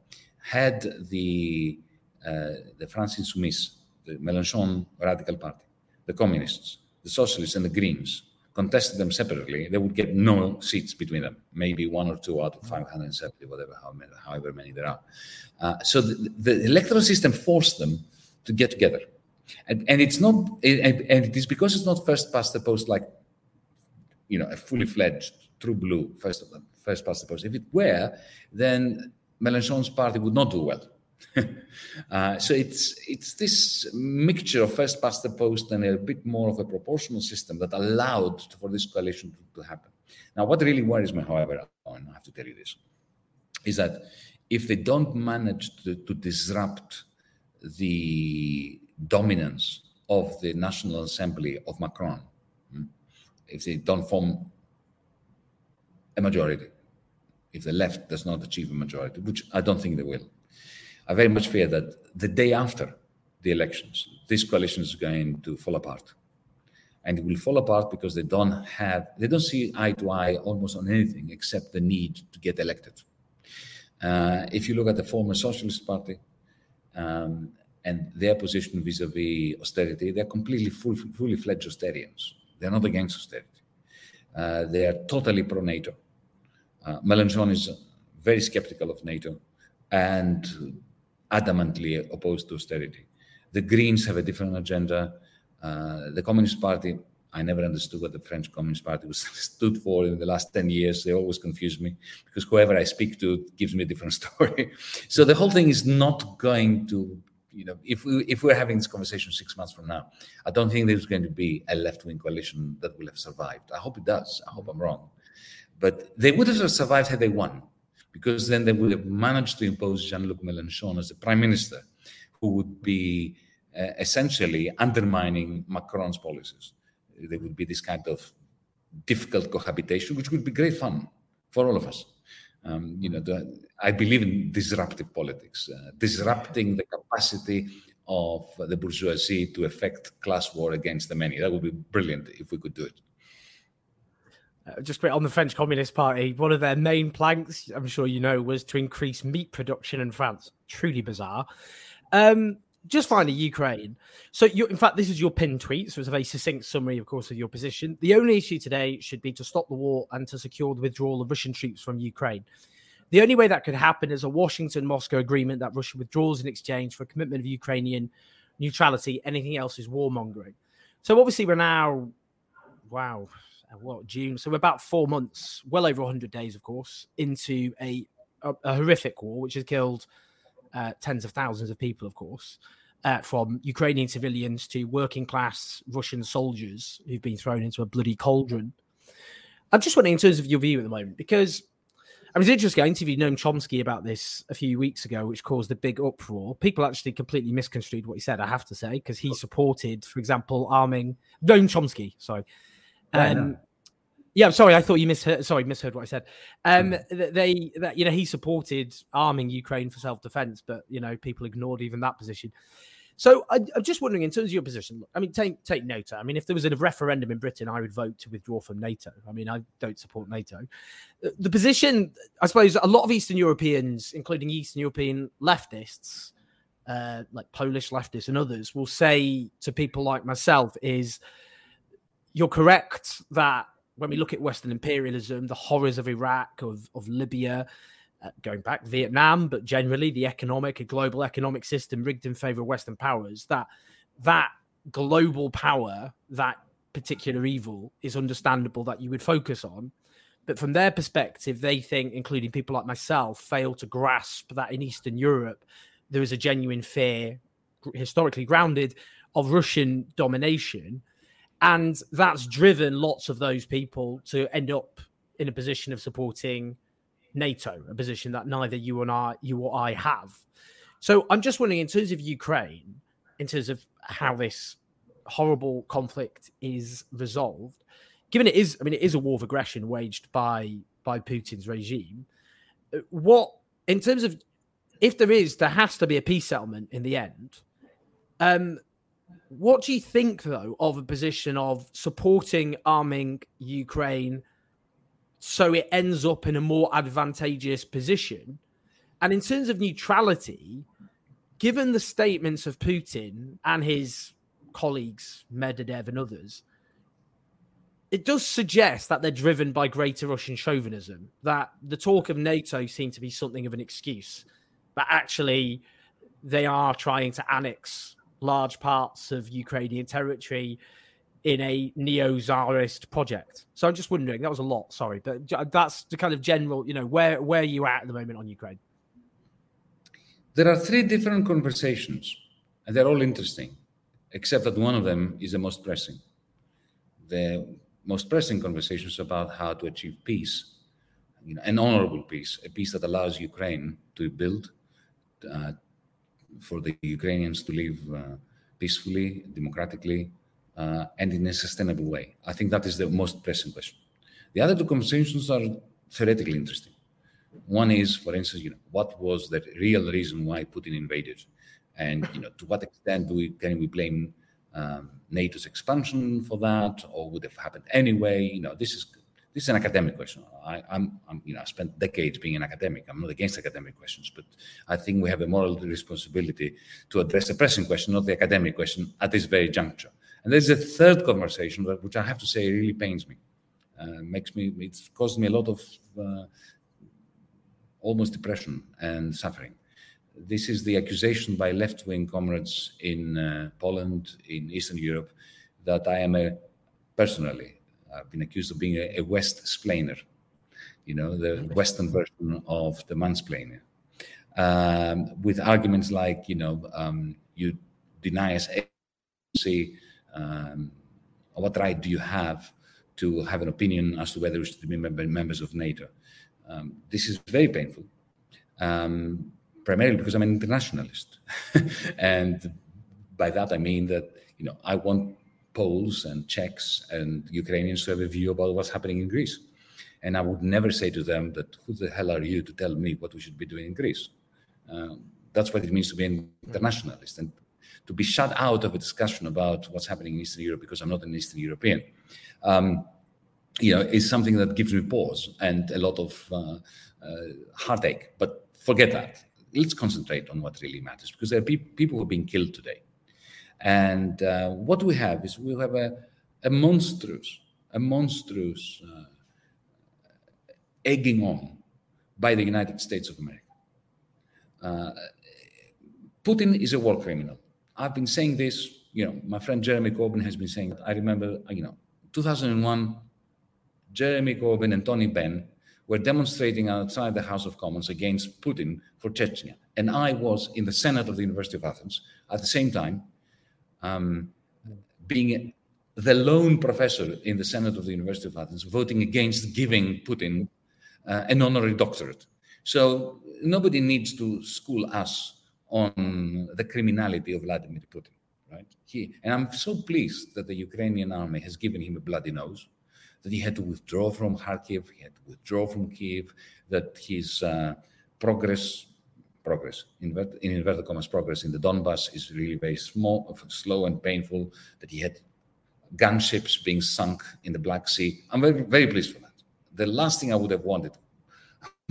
Speaker 2: had the uh, the France Insoumise, the Mélenchon Radical Party, the Communists, the Socialists, and the Greens contested them separately, they would get no seats between them, maybe one or two out of 570, whatever, however many there are. Uh, so the, the, electoral system forced them to get together. And, and it's not, and, and it is because it's not first past the post like, you know, a fully fledged true blue first, first past the post. If it were, then Mélenchon's party would not do well. (laughs) uh, so it's it's this mixture of first past the post and a bit more of a proportional system that allowed for this coalition to, to happen. Now, what really worries me, however, and I have to tell you this, is that if they don't manage to, to disrupt the dominance of the National Assembly of Macron, hmm, if they don't form a majority, if the left does not achieve a majority, which I don't think they will, I very much fear that the day after the elections, this coalition is going to fall apart. And it will fall apart because they don't have, they don't see eye to eye almost on anything except the need to get elected. Uh, if you look at the former Socialist Party, um, and their position vis-a-vis austerity, they're completely full, fully fledged austerians. They're not against austerity. Uh, they are totally pro-NATO. Uh, Mélenchon is very skeptical of NATO and adamantly opposed to austerity. The Greens have a different agenda. Uh, the Communist Party, I never understood what the French Communist Party was (laughs) stood for in the last 10 years. They always confuse me because whoever I speak to gives me a different (laughs) story. so the whole thing is not going to, you know, if, we, if we're having this conversation six months from now, I don't think there's going to be a left wing coalition that will have survived. I hope it does. I hope I'm wrong. But they would have survived had they won because then they would have managed to impose Jean-Luc Mélenchon as the prime minister, who would be uh, essentially undermining Macron's policies. There would be this kind of difficult cohabitation, which would be great fun for all of us. Um, you know, the, I believe in disruptive politics, uh, disrupting the capacity of the bourgeoisie to effect class war against the many. That would be brilliant if we could do it.
Speaker 1: Just on the French Communist Party, one of their main planks, I'm sure you know, was to increase meat production in France. Truly bizarre. Um, just finally, Ukraine. So, you, in fact, this is your pinned tweet. So, it's a very succinct summary, of course, of your position. The only issue today should be to stop the war and to secure the withdrawal of Russian troops from Ukraine. The only way that could happen is a Washington Moscow agreement that Russia withdraws in exchange for a commitment of Ukrainian neutrality. Anything else is warmongering. So, obviously, we're now, wow, what June? So we're about four months, well over 100 days, of course, into a, a, a horrific war, which has killed uh, tens of thousands of people, of course, uh, from Ukrainian civilians to working class Russian soldiers who've been thrown into a bloody cauldron. I'm just wondering, in terms of your view at the moment, because I was interested. I interviewed Noam Chomsky about this a few weeks ago, which caused a big uproar. People actually completely misconstrued what he said, I have to say, because he supported, for example, arming Noam Chomsky, sorry, um, yeah, sorry, I thought you misheard. Sorry, misheard what I said. Um, mm. they that you know he supported arming Ukraine for self defense, but you know people ignored even that position. So I, am just wondering, in terms of your position, I mean, take take NATO. I mean, if there was a referendum in Britain, I would vote to withdraw from NATO. I mean, I don't support NATO. The position, I suppose, a lot of Eastern Europeans, including Eastern European leftists, uh, like Polish leftists and others, will say to people like myself, is you're correct that when we look at Western imperialism, the horrors of Iraq, of, of Libya, uh, going back Vietnam, but generally the economic, a global economic system rigged in favor of Western powers, that that global power, that particular evil is understandable that you would focus on. But from their perspective, they think, including people like myself, fail to grasp that in Eastern Europe, there is a genuine fear, historically grounded, of Russian domination and that's driven lots of those people to end up in a position of supporting NATO, a position that neither you and I, you or I have. So I'm just wondering, in terms of Ukraine, in terms of how this horrible conflict is resolved, given it is, I mean, it is a war of aggression waged by by Putin's regime. Uh, what, in terms of, if there is, there has to be a peace settlement in the end. Um, what do you think, though, of a position of supporting arming Ukraine so it ends up in a more advantageous position? And in terms of neutrality, given the statements of Putin and his colleagues, Medvedev and others, it does suggest that they're driven by greater Russian chauvinism, that the talk of NATO seemed to be something of an excuse, but actually they are trying to annex large parts of Ukrainian territory in a neo-czarist project. So I'm just wondering, that was a lot, sorry, but that's the kind of general, you know, where where are you at at the moment on Ukraine?
Speaker 2: There are three different conversations, and they're all interesting, except that one of them is the most pressing. The most pressing conversation is about how to achieve peace, you know, an honorable peace, a peace that allows Ukraine to build, uh, for the Ukrainians to live uh, peacefully, democratically, uh, and in a sustainable way. I think that is the most pressing question. The other two conversations are theoretically interesting. One is, for instance, you know, what was the real reason why Putin invaded, and you know, to what extent do we can we blame um, NATO's expansion for that, or would have happened anyway? You know, this is This is an academic question. I, am you know, I spent decades being an academic. I'm not against academic questions, but I think we have a moral responsibility to address the pressing question, not the academic question, at this very juncture. And there's a third conversation, that, which I have to say really pains me. Uh, makes me, it's caused me a lot of uh, almost depression and suffering. This is the accusation by left wing comrades in uh, Poland, in Eastern Europe, that I am a personally I've been accused of being a, a West splainer, you know, the Western version of the mansplainer, um, with arguments like, you know, um, you deny us agency. Um, what right do you have to have an opinion as to whether we should be members of NATO? Um, this is very painful, um, primarily because I'm an internationalist, (laughs) and by that I mean that you know I want Poles and Czechs and Ukrainians to have a view about what's happening in Greece. And I would never say to them that, who the hell are you to tell me what we should be doing in Greece? Um, that's what it means to be an internationalist and to be shut out of a discussion about what's happening in Eastern Europe because I'm not an Eastern European. Um, you know, is something that gives me pause and a lot of uh, uh, heartache. But forget that. Let's concentrate on what really matters because there are pe- people who are being killed today. And uh, what we have is we have a, a monstrous, a monstrous uh, egging on by the United States of America. Uh, Putin is a war criminal. I've been saying this, you know, my friend Jeremy Corbyn has been saying, it. I remember, you know, 2001, Jeremy Corbyn and Tony Benn were demonstrating outside the House of Commons against Putin for Chechnya. And I was in the Senate of the University of Athens at the same time um, being the lone professor in the Senate of the University of Athens, voting against giving Putin uh, an honorary doctorate. So nobody needs to school us on the criminality of Vladimir Putin, right? He, and I'm so pleased that the Ukrainian army has given him a bloody nose, that he had to withdraw from Kharkiv, he had to withdraw from Kiev, that his uh, progress progress, in inverted commas, progress in the Donbass is really very small, slow and painful, that he had gunships being sunk in the Black Sea. I'm very, very pleased for that. The last thing I would have wanted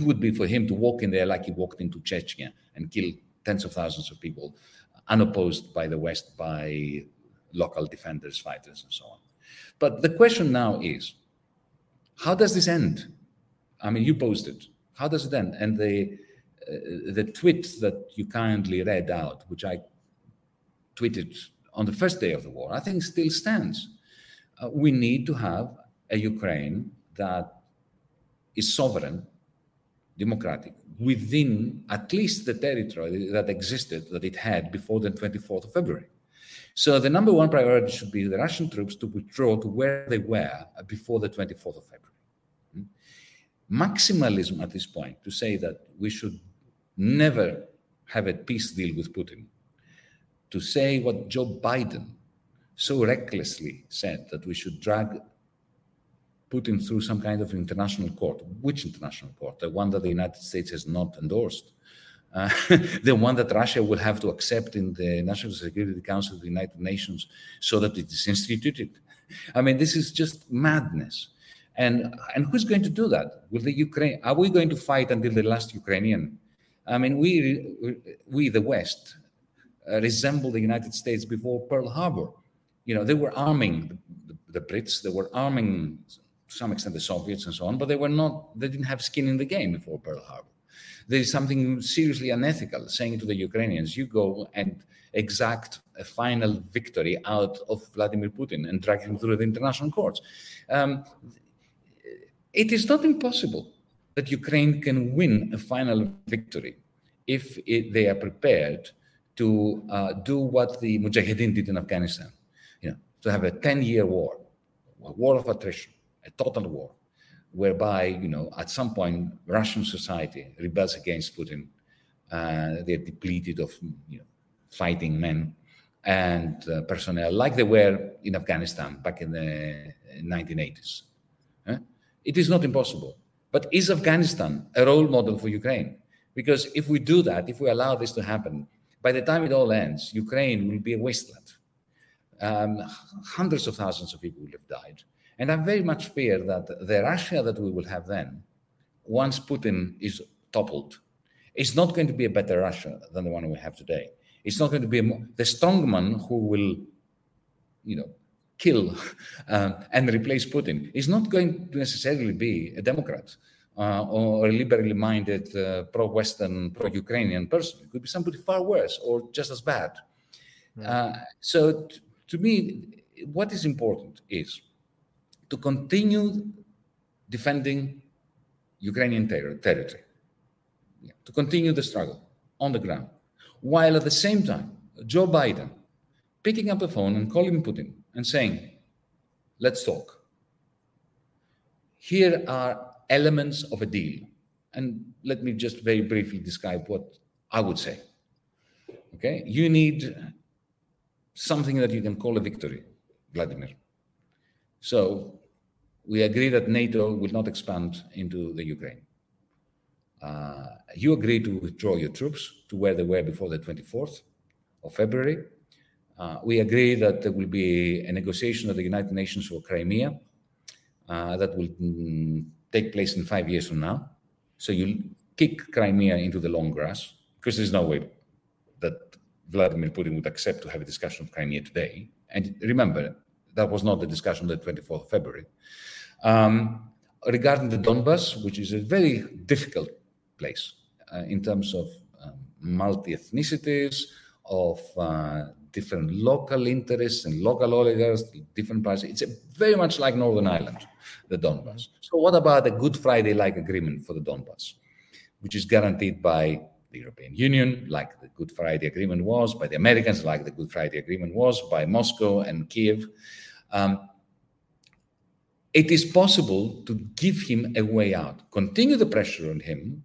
Speaker 2: would be for him to walk in there like he walked into Chechnya and kill tens of thousands of people, unopposed by the West, by local defenders, fighters, and so on. But the question now is, how does this end? I mean, you posted. How does it end? And the the tweet that you kindly read out, which I tweeted on the first day of the war, I think still stands. Uh, we need to have a Ukraine that is sovereign, democratic, within at least the territory that existed, that it had before the 24th of February. So the number one priority should be the Russian troops to withdraw to where they were before the 24th of February. Hmm? Maximalism at this point to say that we should never have a peace deal with Putin, to say what Joe Biden so recklessly said that we should drag Putin through some kind of international court. Which international court? The one that the United States has not endorsed. Uh, (laughs) the one that Russia will have to accept in the National Security Council of the United Nations so that it is instituted. I mean, this is just madness. And, and who's going to do that? Will the Ukraine, are we going to fight until the last Ukrainian I mean, we, we the West, uh, resemble the United States before Pearl Harbor. You know, they were arming the, the, Brits, they were arming to some extent the Soviets and so on, but they were not, they didn't have skin in the game before Pearl Harbor. There is something seriously unethical saying to the Ukrainians, you go and exact a final victory out of Vladimir Putin and drag him through the international courts. Um, it is not impossible that Ukraine can win a final victory if it, they are prepared to uh, do what the Mujahideen did in Afghanistan, you know, to have a 10-year war, a war of attrition, a total war, whereby, you know, at some point Russian society rebels against Putin. Uh, they're depleted of, you know, fighting men and uh, personnel, like they were in Afghanistan back in the 1980s. It is not impossible. But is Afghanistan a role model for Ukraine? Because if we do that, if we allow this to happen, by the time it all ends, Ukraine will be a wasteland. Um, hundreds of thousands of people will have died. And I very much fear that the Russia that we will have then, once Putin is toppled, is not going to be a better Russia than the one we have today. It's not going to be a, the strongman who will, you know, kill uh, (laughs) and replace Putin. Is not going to necessarily be a Democrat uh, or a liberally minded, uh, pro-Western, pro-Ukrainian person. It could be somebody far worse or just as bad. Uh, so, t- to me, what is important is to continue defending Ukrainian ter- territory, yeah, to continue the struggle on the ground, while at the same time, Joe Biden picking up the phone and calling Putin and saying, let's talk. Here are elements of a deal. And let me just very briefly describe what I would say. Okay, you need something that you can call a victory, Vladimir. So we agree that NATO will not expand into the Ukraine. Uh, you agree to withdraw your troops to where they were before the 24th of February. Uh, we agree that there will be a negotiation at the United Nations for Crimea uh, that will mm, take place in five years from now. So you kick Crimea into the long grass because there's no way that Vladimir Putin would accept to have a discussion of Crimea today. And remember, that was not the discussion on the 24th of February. Um, regarding the Donbass, which is a very difficult place uh, in terms of um, multi ethnicities, of uh, different local interests and local oligarchs, different parties. It's very much like Northern Ireland, the Donbass. So, what about a Good Friday like agreement for the Donbass, which is guaranteed by the European Union, like the Good Friday Agreement was, by the Americans, like the Good Friday Agreement was, by Moscow and Kiev? Um, it is possible to give him a way out, continue the pressure on him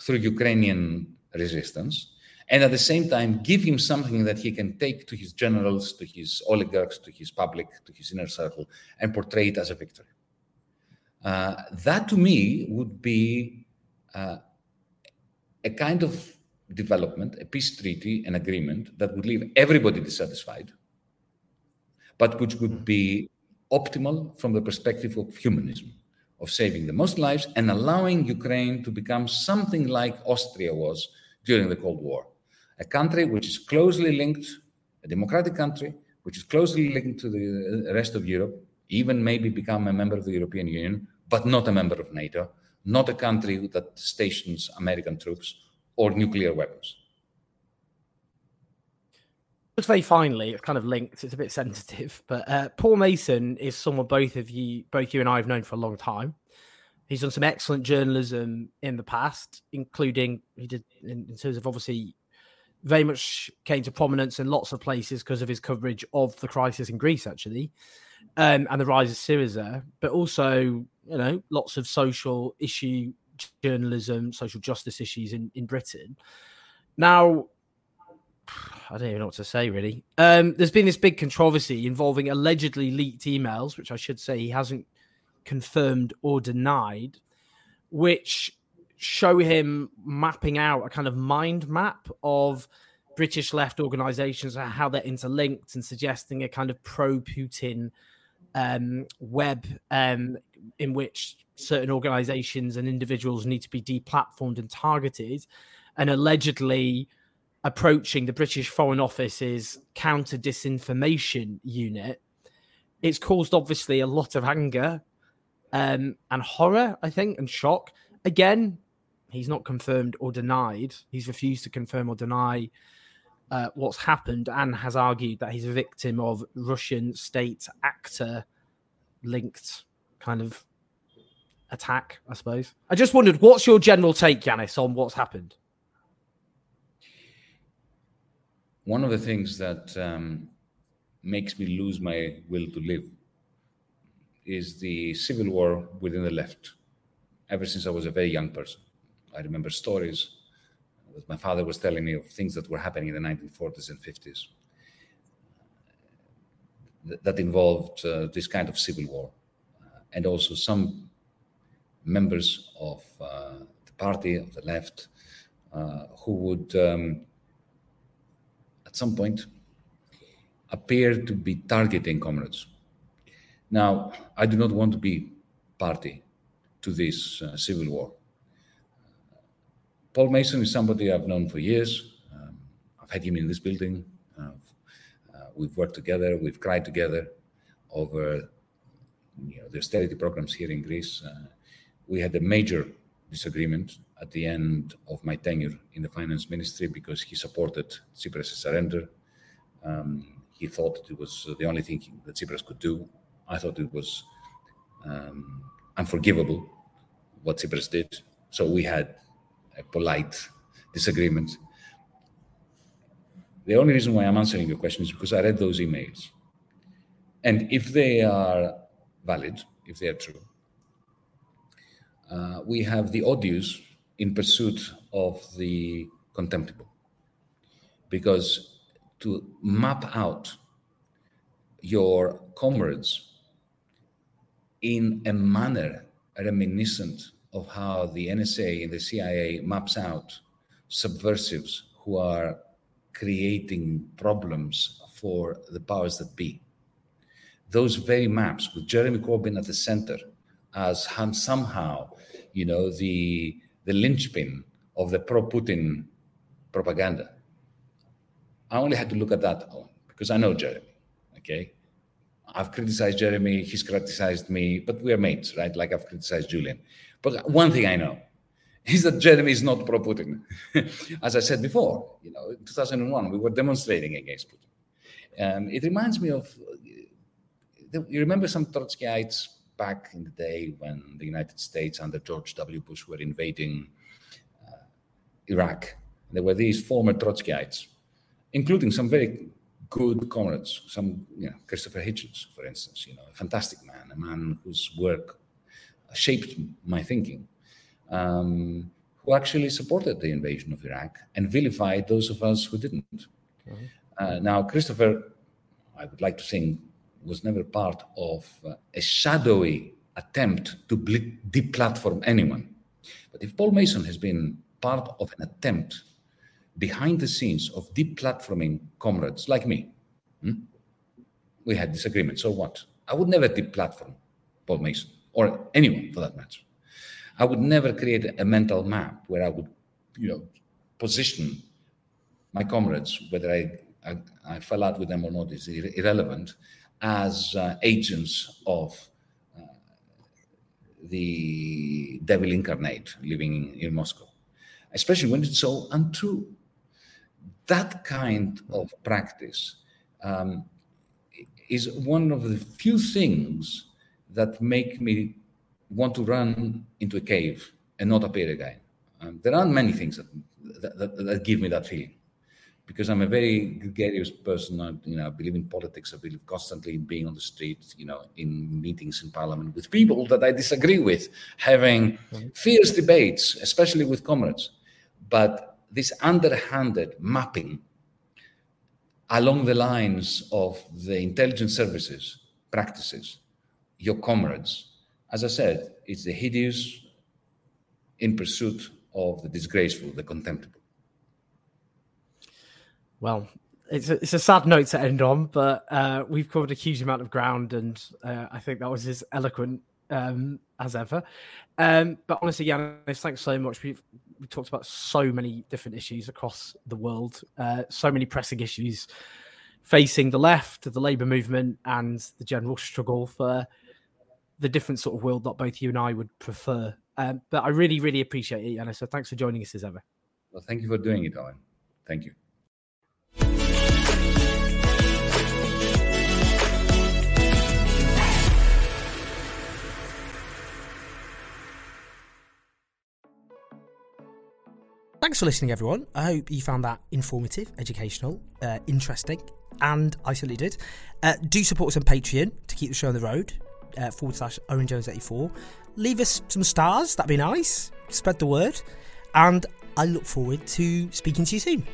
Speaker 2: through Ukrainian resistance, and at the same time give him something that he can take to his generals, to his oligarchs, to his public, to his inner circle, and portray it as a victory. Uh, that to me would be uh, a kind of development, a peace treaty, an agreement that would leave everybody dissatisfied, but which would be optimal from the perspective of humanism, of saving the most lives and allowing Ukraine to become something like Austria was during the Cold War a country which is closely linked, a democratic country, which is closely linked to the rest of Europe, even maybe become a member of the European Union, but not a member of NATO, not a country that stations American troops or nuclear weapons.
Speaker 1: Just very finally, it's kind of linked. It's a bit sensitive, but uh, Paul Mason is someone both of you, both you and I have known for a long time. He's done some excellent journalism in the past, including he did in, in terms of obviously very much came to prominence in lots of places because of his coverage of the crisis in Greece, actually, um, and the rise of Syriza, but also, you know, lots of social issue journalism, social justice issues in, in Britain. Now, I don't even know what to say, really. Um, there's been this big controversy involving allegedly leaked emails, which I should say he hasn't confirmed or denied, which show him mapping out a kind of mind map of British left organizations and how they're interlinked and suggesting a kind of pro Putin um, web um, in which certain organizations and individuals need to be deplatformed and targeted, and allegedly approaching the British Foreign Office's counter disinformation unit. It's caused obviously a lot of anger um, and horror, I think, and shock. Again, he's not confirmed or denied. He's refused to confirm or deny uh, what's happened and has argued that he's a victim of Russian state actor linked kind of attack, I suppose. I just wondered, what's your general take, Yanis, on what's happened?
Speaker 2: One of the things that um, makes me lose my will to live is the civil war within the left, ever since I was a very young person. I remember stories that my father was telling me of things that were happening in the 1940s and 50s that involved uh, this kind of civil war. Uh, and also some members of uh, the party, of the left, uh, who would, um, at some point, appear to be targeting comrades. Now, I do not want to be party to this uh, civil war. Paul Mason is somebody I've known for years. Um, I've had him in this building. Uh, we've worked together. We've cried together over you know, the austerity programs here in Greece. Uh, we had a major disagreement at the end of my tenure in the finance ministry because he supported Tsipras' surrender. Um, he thought it was the only thing that Tsipras could do. I thought it was um, unforgivable what Tsipras did. So we had polite disagreement. The only reason why I'm answering your question is because I read those emails. And if they are valid, if they are true, uh, we have the odious in pursuit of the contemptible. Because to map out your comrades in a manner reminiscent of how the NSA and the CIA maps out subversives who are creating problems for the powers that be. Those very maps with Jeremy Corbyn at the center as somehow, you know, the, the linchpin of the pro-Putin propaganda. I only had to look at that one because I know Jeremy, okay? I've criticized Jeremy, he's criticized me, but we're mates, right? Like I've criticized Julian. But one thing I know is that Jeremy is not pro Putin. (laughs) As I said before, you know, in 2001, we were demonstrating against Putin. Um, it reminds me of, you remember some Trotskyites back in the day when the United States under George W. Bush were invading uh, Iraq. There were these former Trotskyites, including some very good comrades, some, you know, Christopher Hitchens, for instance, you know, a fantastic man, a man whose work shaped my thinking, um, who actually supported the invasion of Iraq and vilified those of us who didn't. Mm-hmm. Uh, now, Christopher, I would like to think, was never part of uh, a shadowy attempt to deplatform anyone. But if Paul Mason has been part of an attempt behind the scenes of deplatforming comrades like me, hmm? we had disagreements. So what? I would never deplatform Paul Mason or anyone for that matter. I would never create a mental map where I would, you know, position my comrades, whether I, I, I fell out with them or not is irrelevant, as uh, agents of uh, the devil incarnate living in, in Moscow, especially when it's so untrue. That kind of practice um, is one of the few things that make me want to run into a cave and not appear again. Um, there aren't many things that, that, that, give me that feeling because I'm a very gregarious person. I, you know, I believe in politics. I believe constantly in being on the street, you know, in meetings in parliament with people that I disagree with, having mm-hmm. fierce debates, especially with comrades. But this underhanded mapping along the lines of the intelligence services practices your comrades. As I said, it's the hideous in pursuit of the disgraceful, the contemptible.
Speaker 1: Well, it's a, it's a sad note to end on, but uh, we've covered a huge amount of ground, and uh, I think that was as eloquent um, as ever. Um, but honestly, Yanis, thanks so much. We've we talked about so many different issues across the world, uh, so many pressing issues facing the left, the labour movement, and the general struggle for the different sort of world that both you and I would prefer. Um, but I really, really appreciate it, Anna. So thanks for joining us as ever.
Speaker 2: Well, thank you for doing it, Owen. Thank you.
Speaker 1: Thanks for listening, everyone. I hope you found that informative, educational, uh, interesting, and I certainly did. Uh, do support us on Patreon to keep the show on the road uh, forward slash Owen Jones 84. Leave us some stars, that'd be nice. Spread the word. And I look forward to speaking to you soon.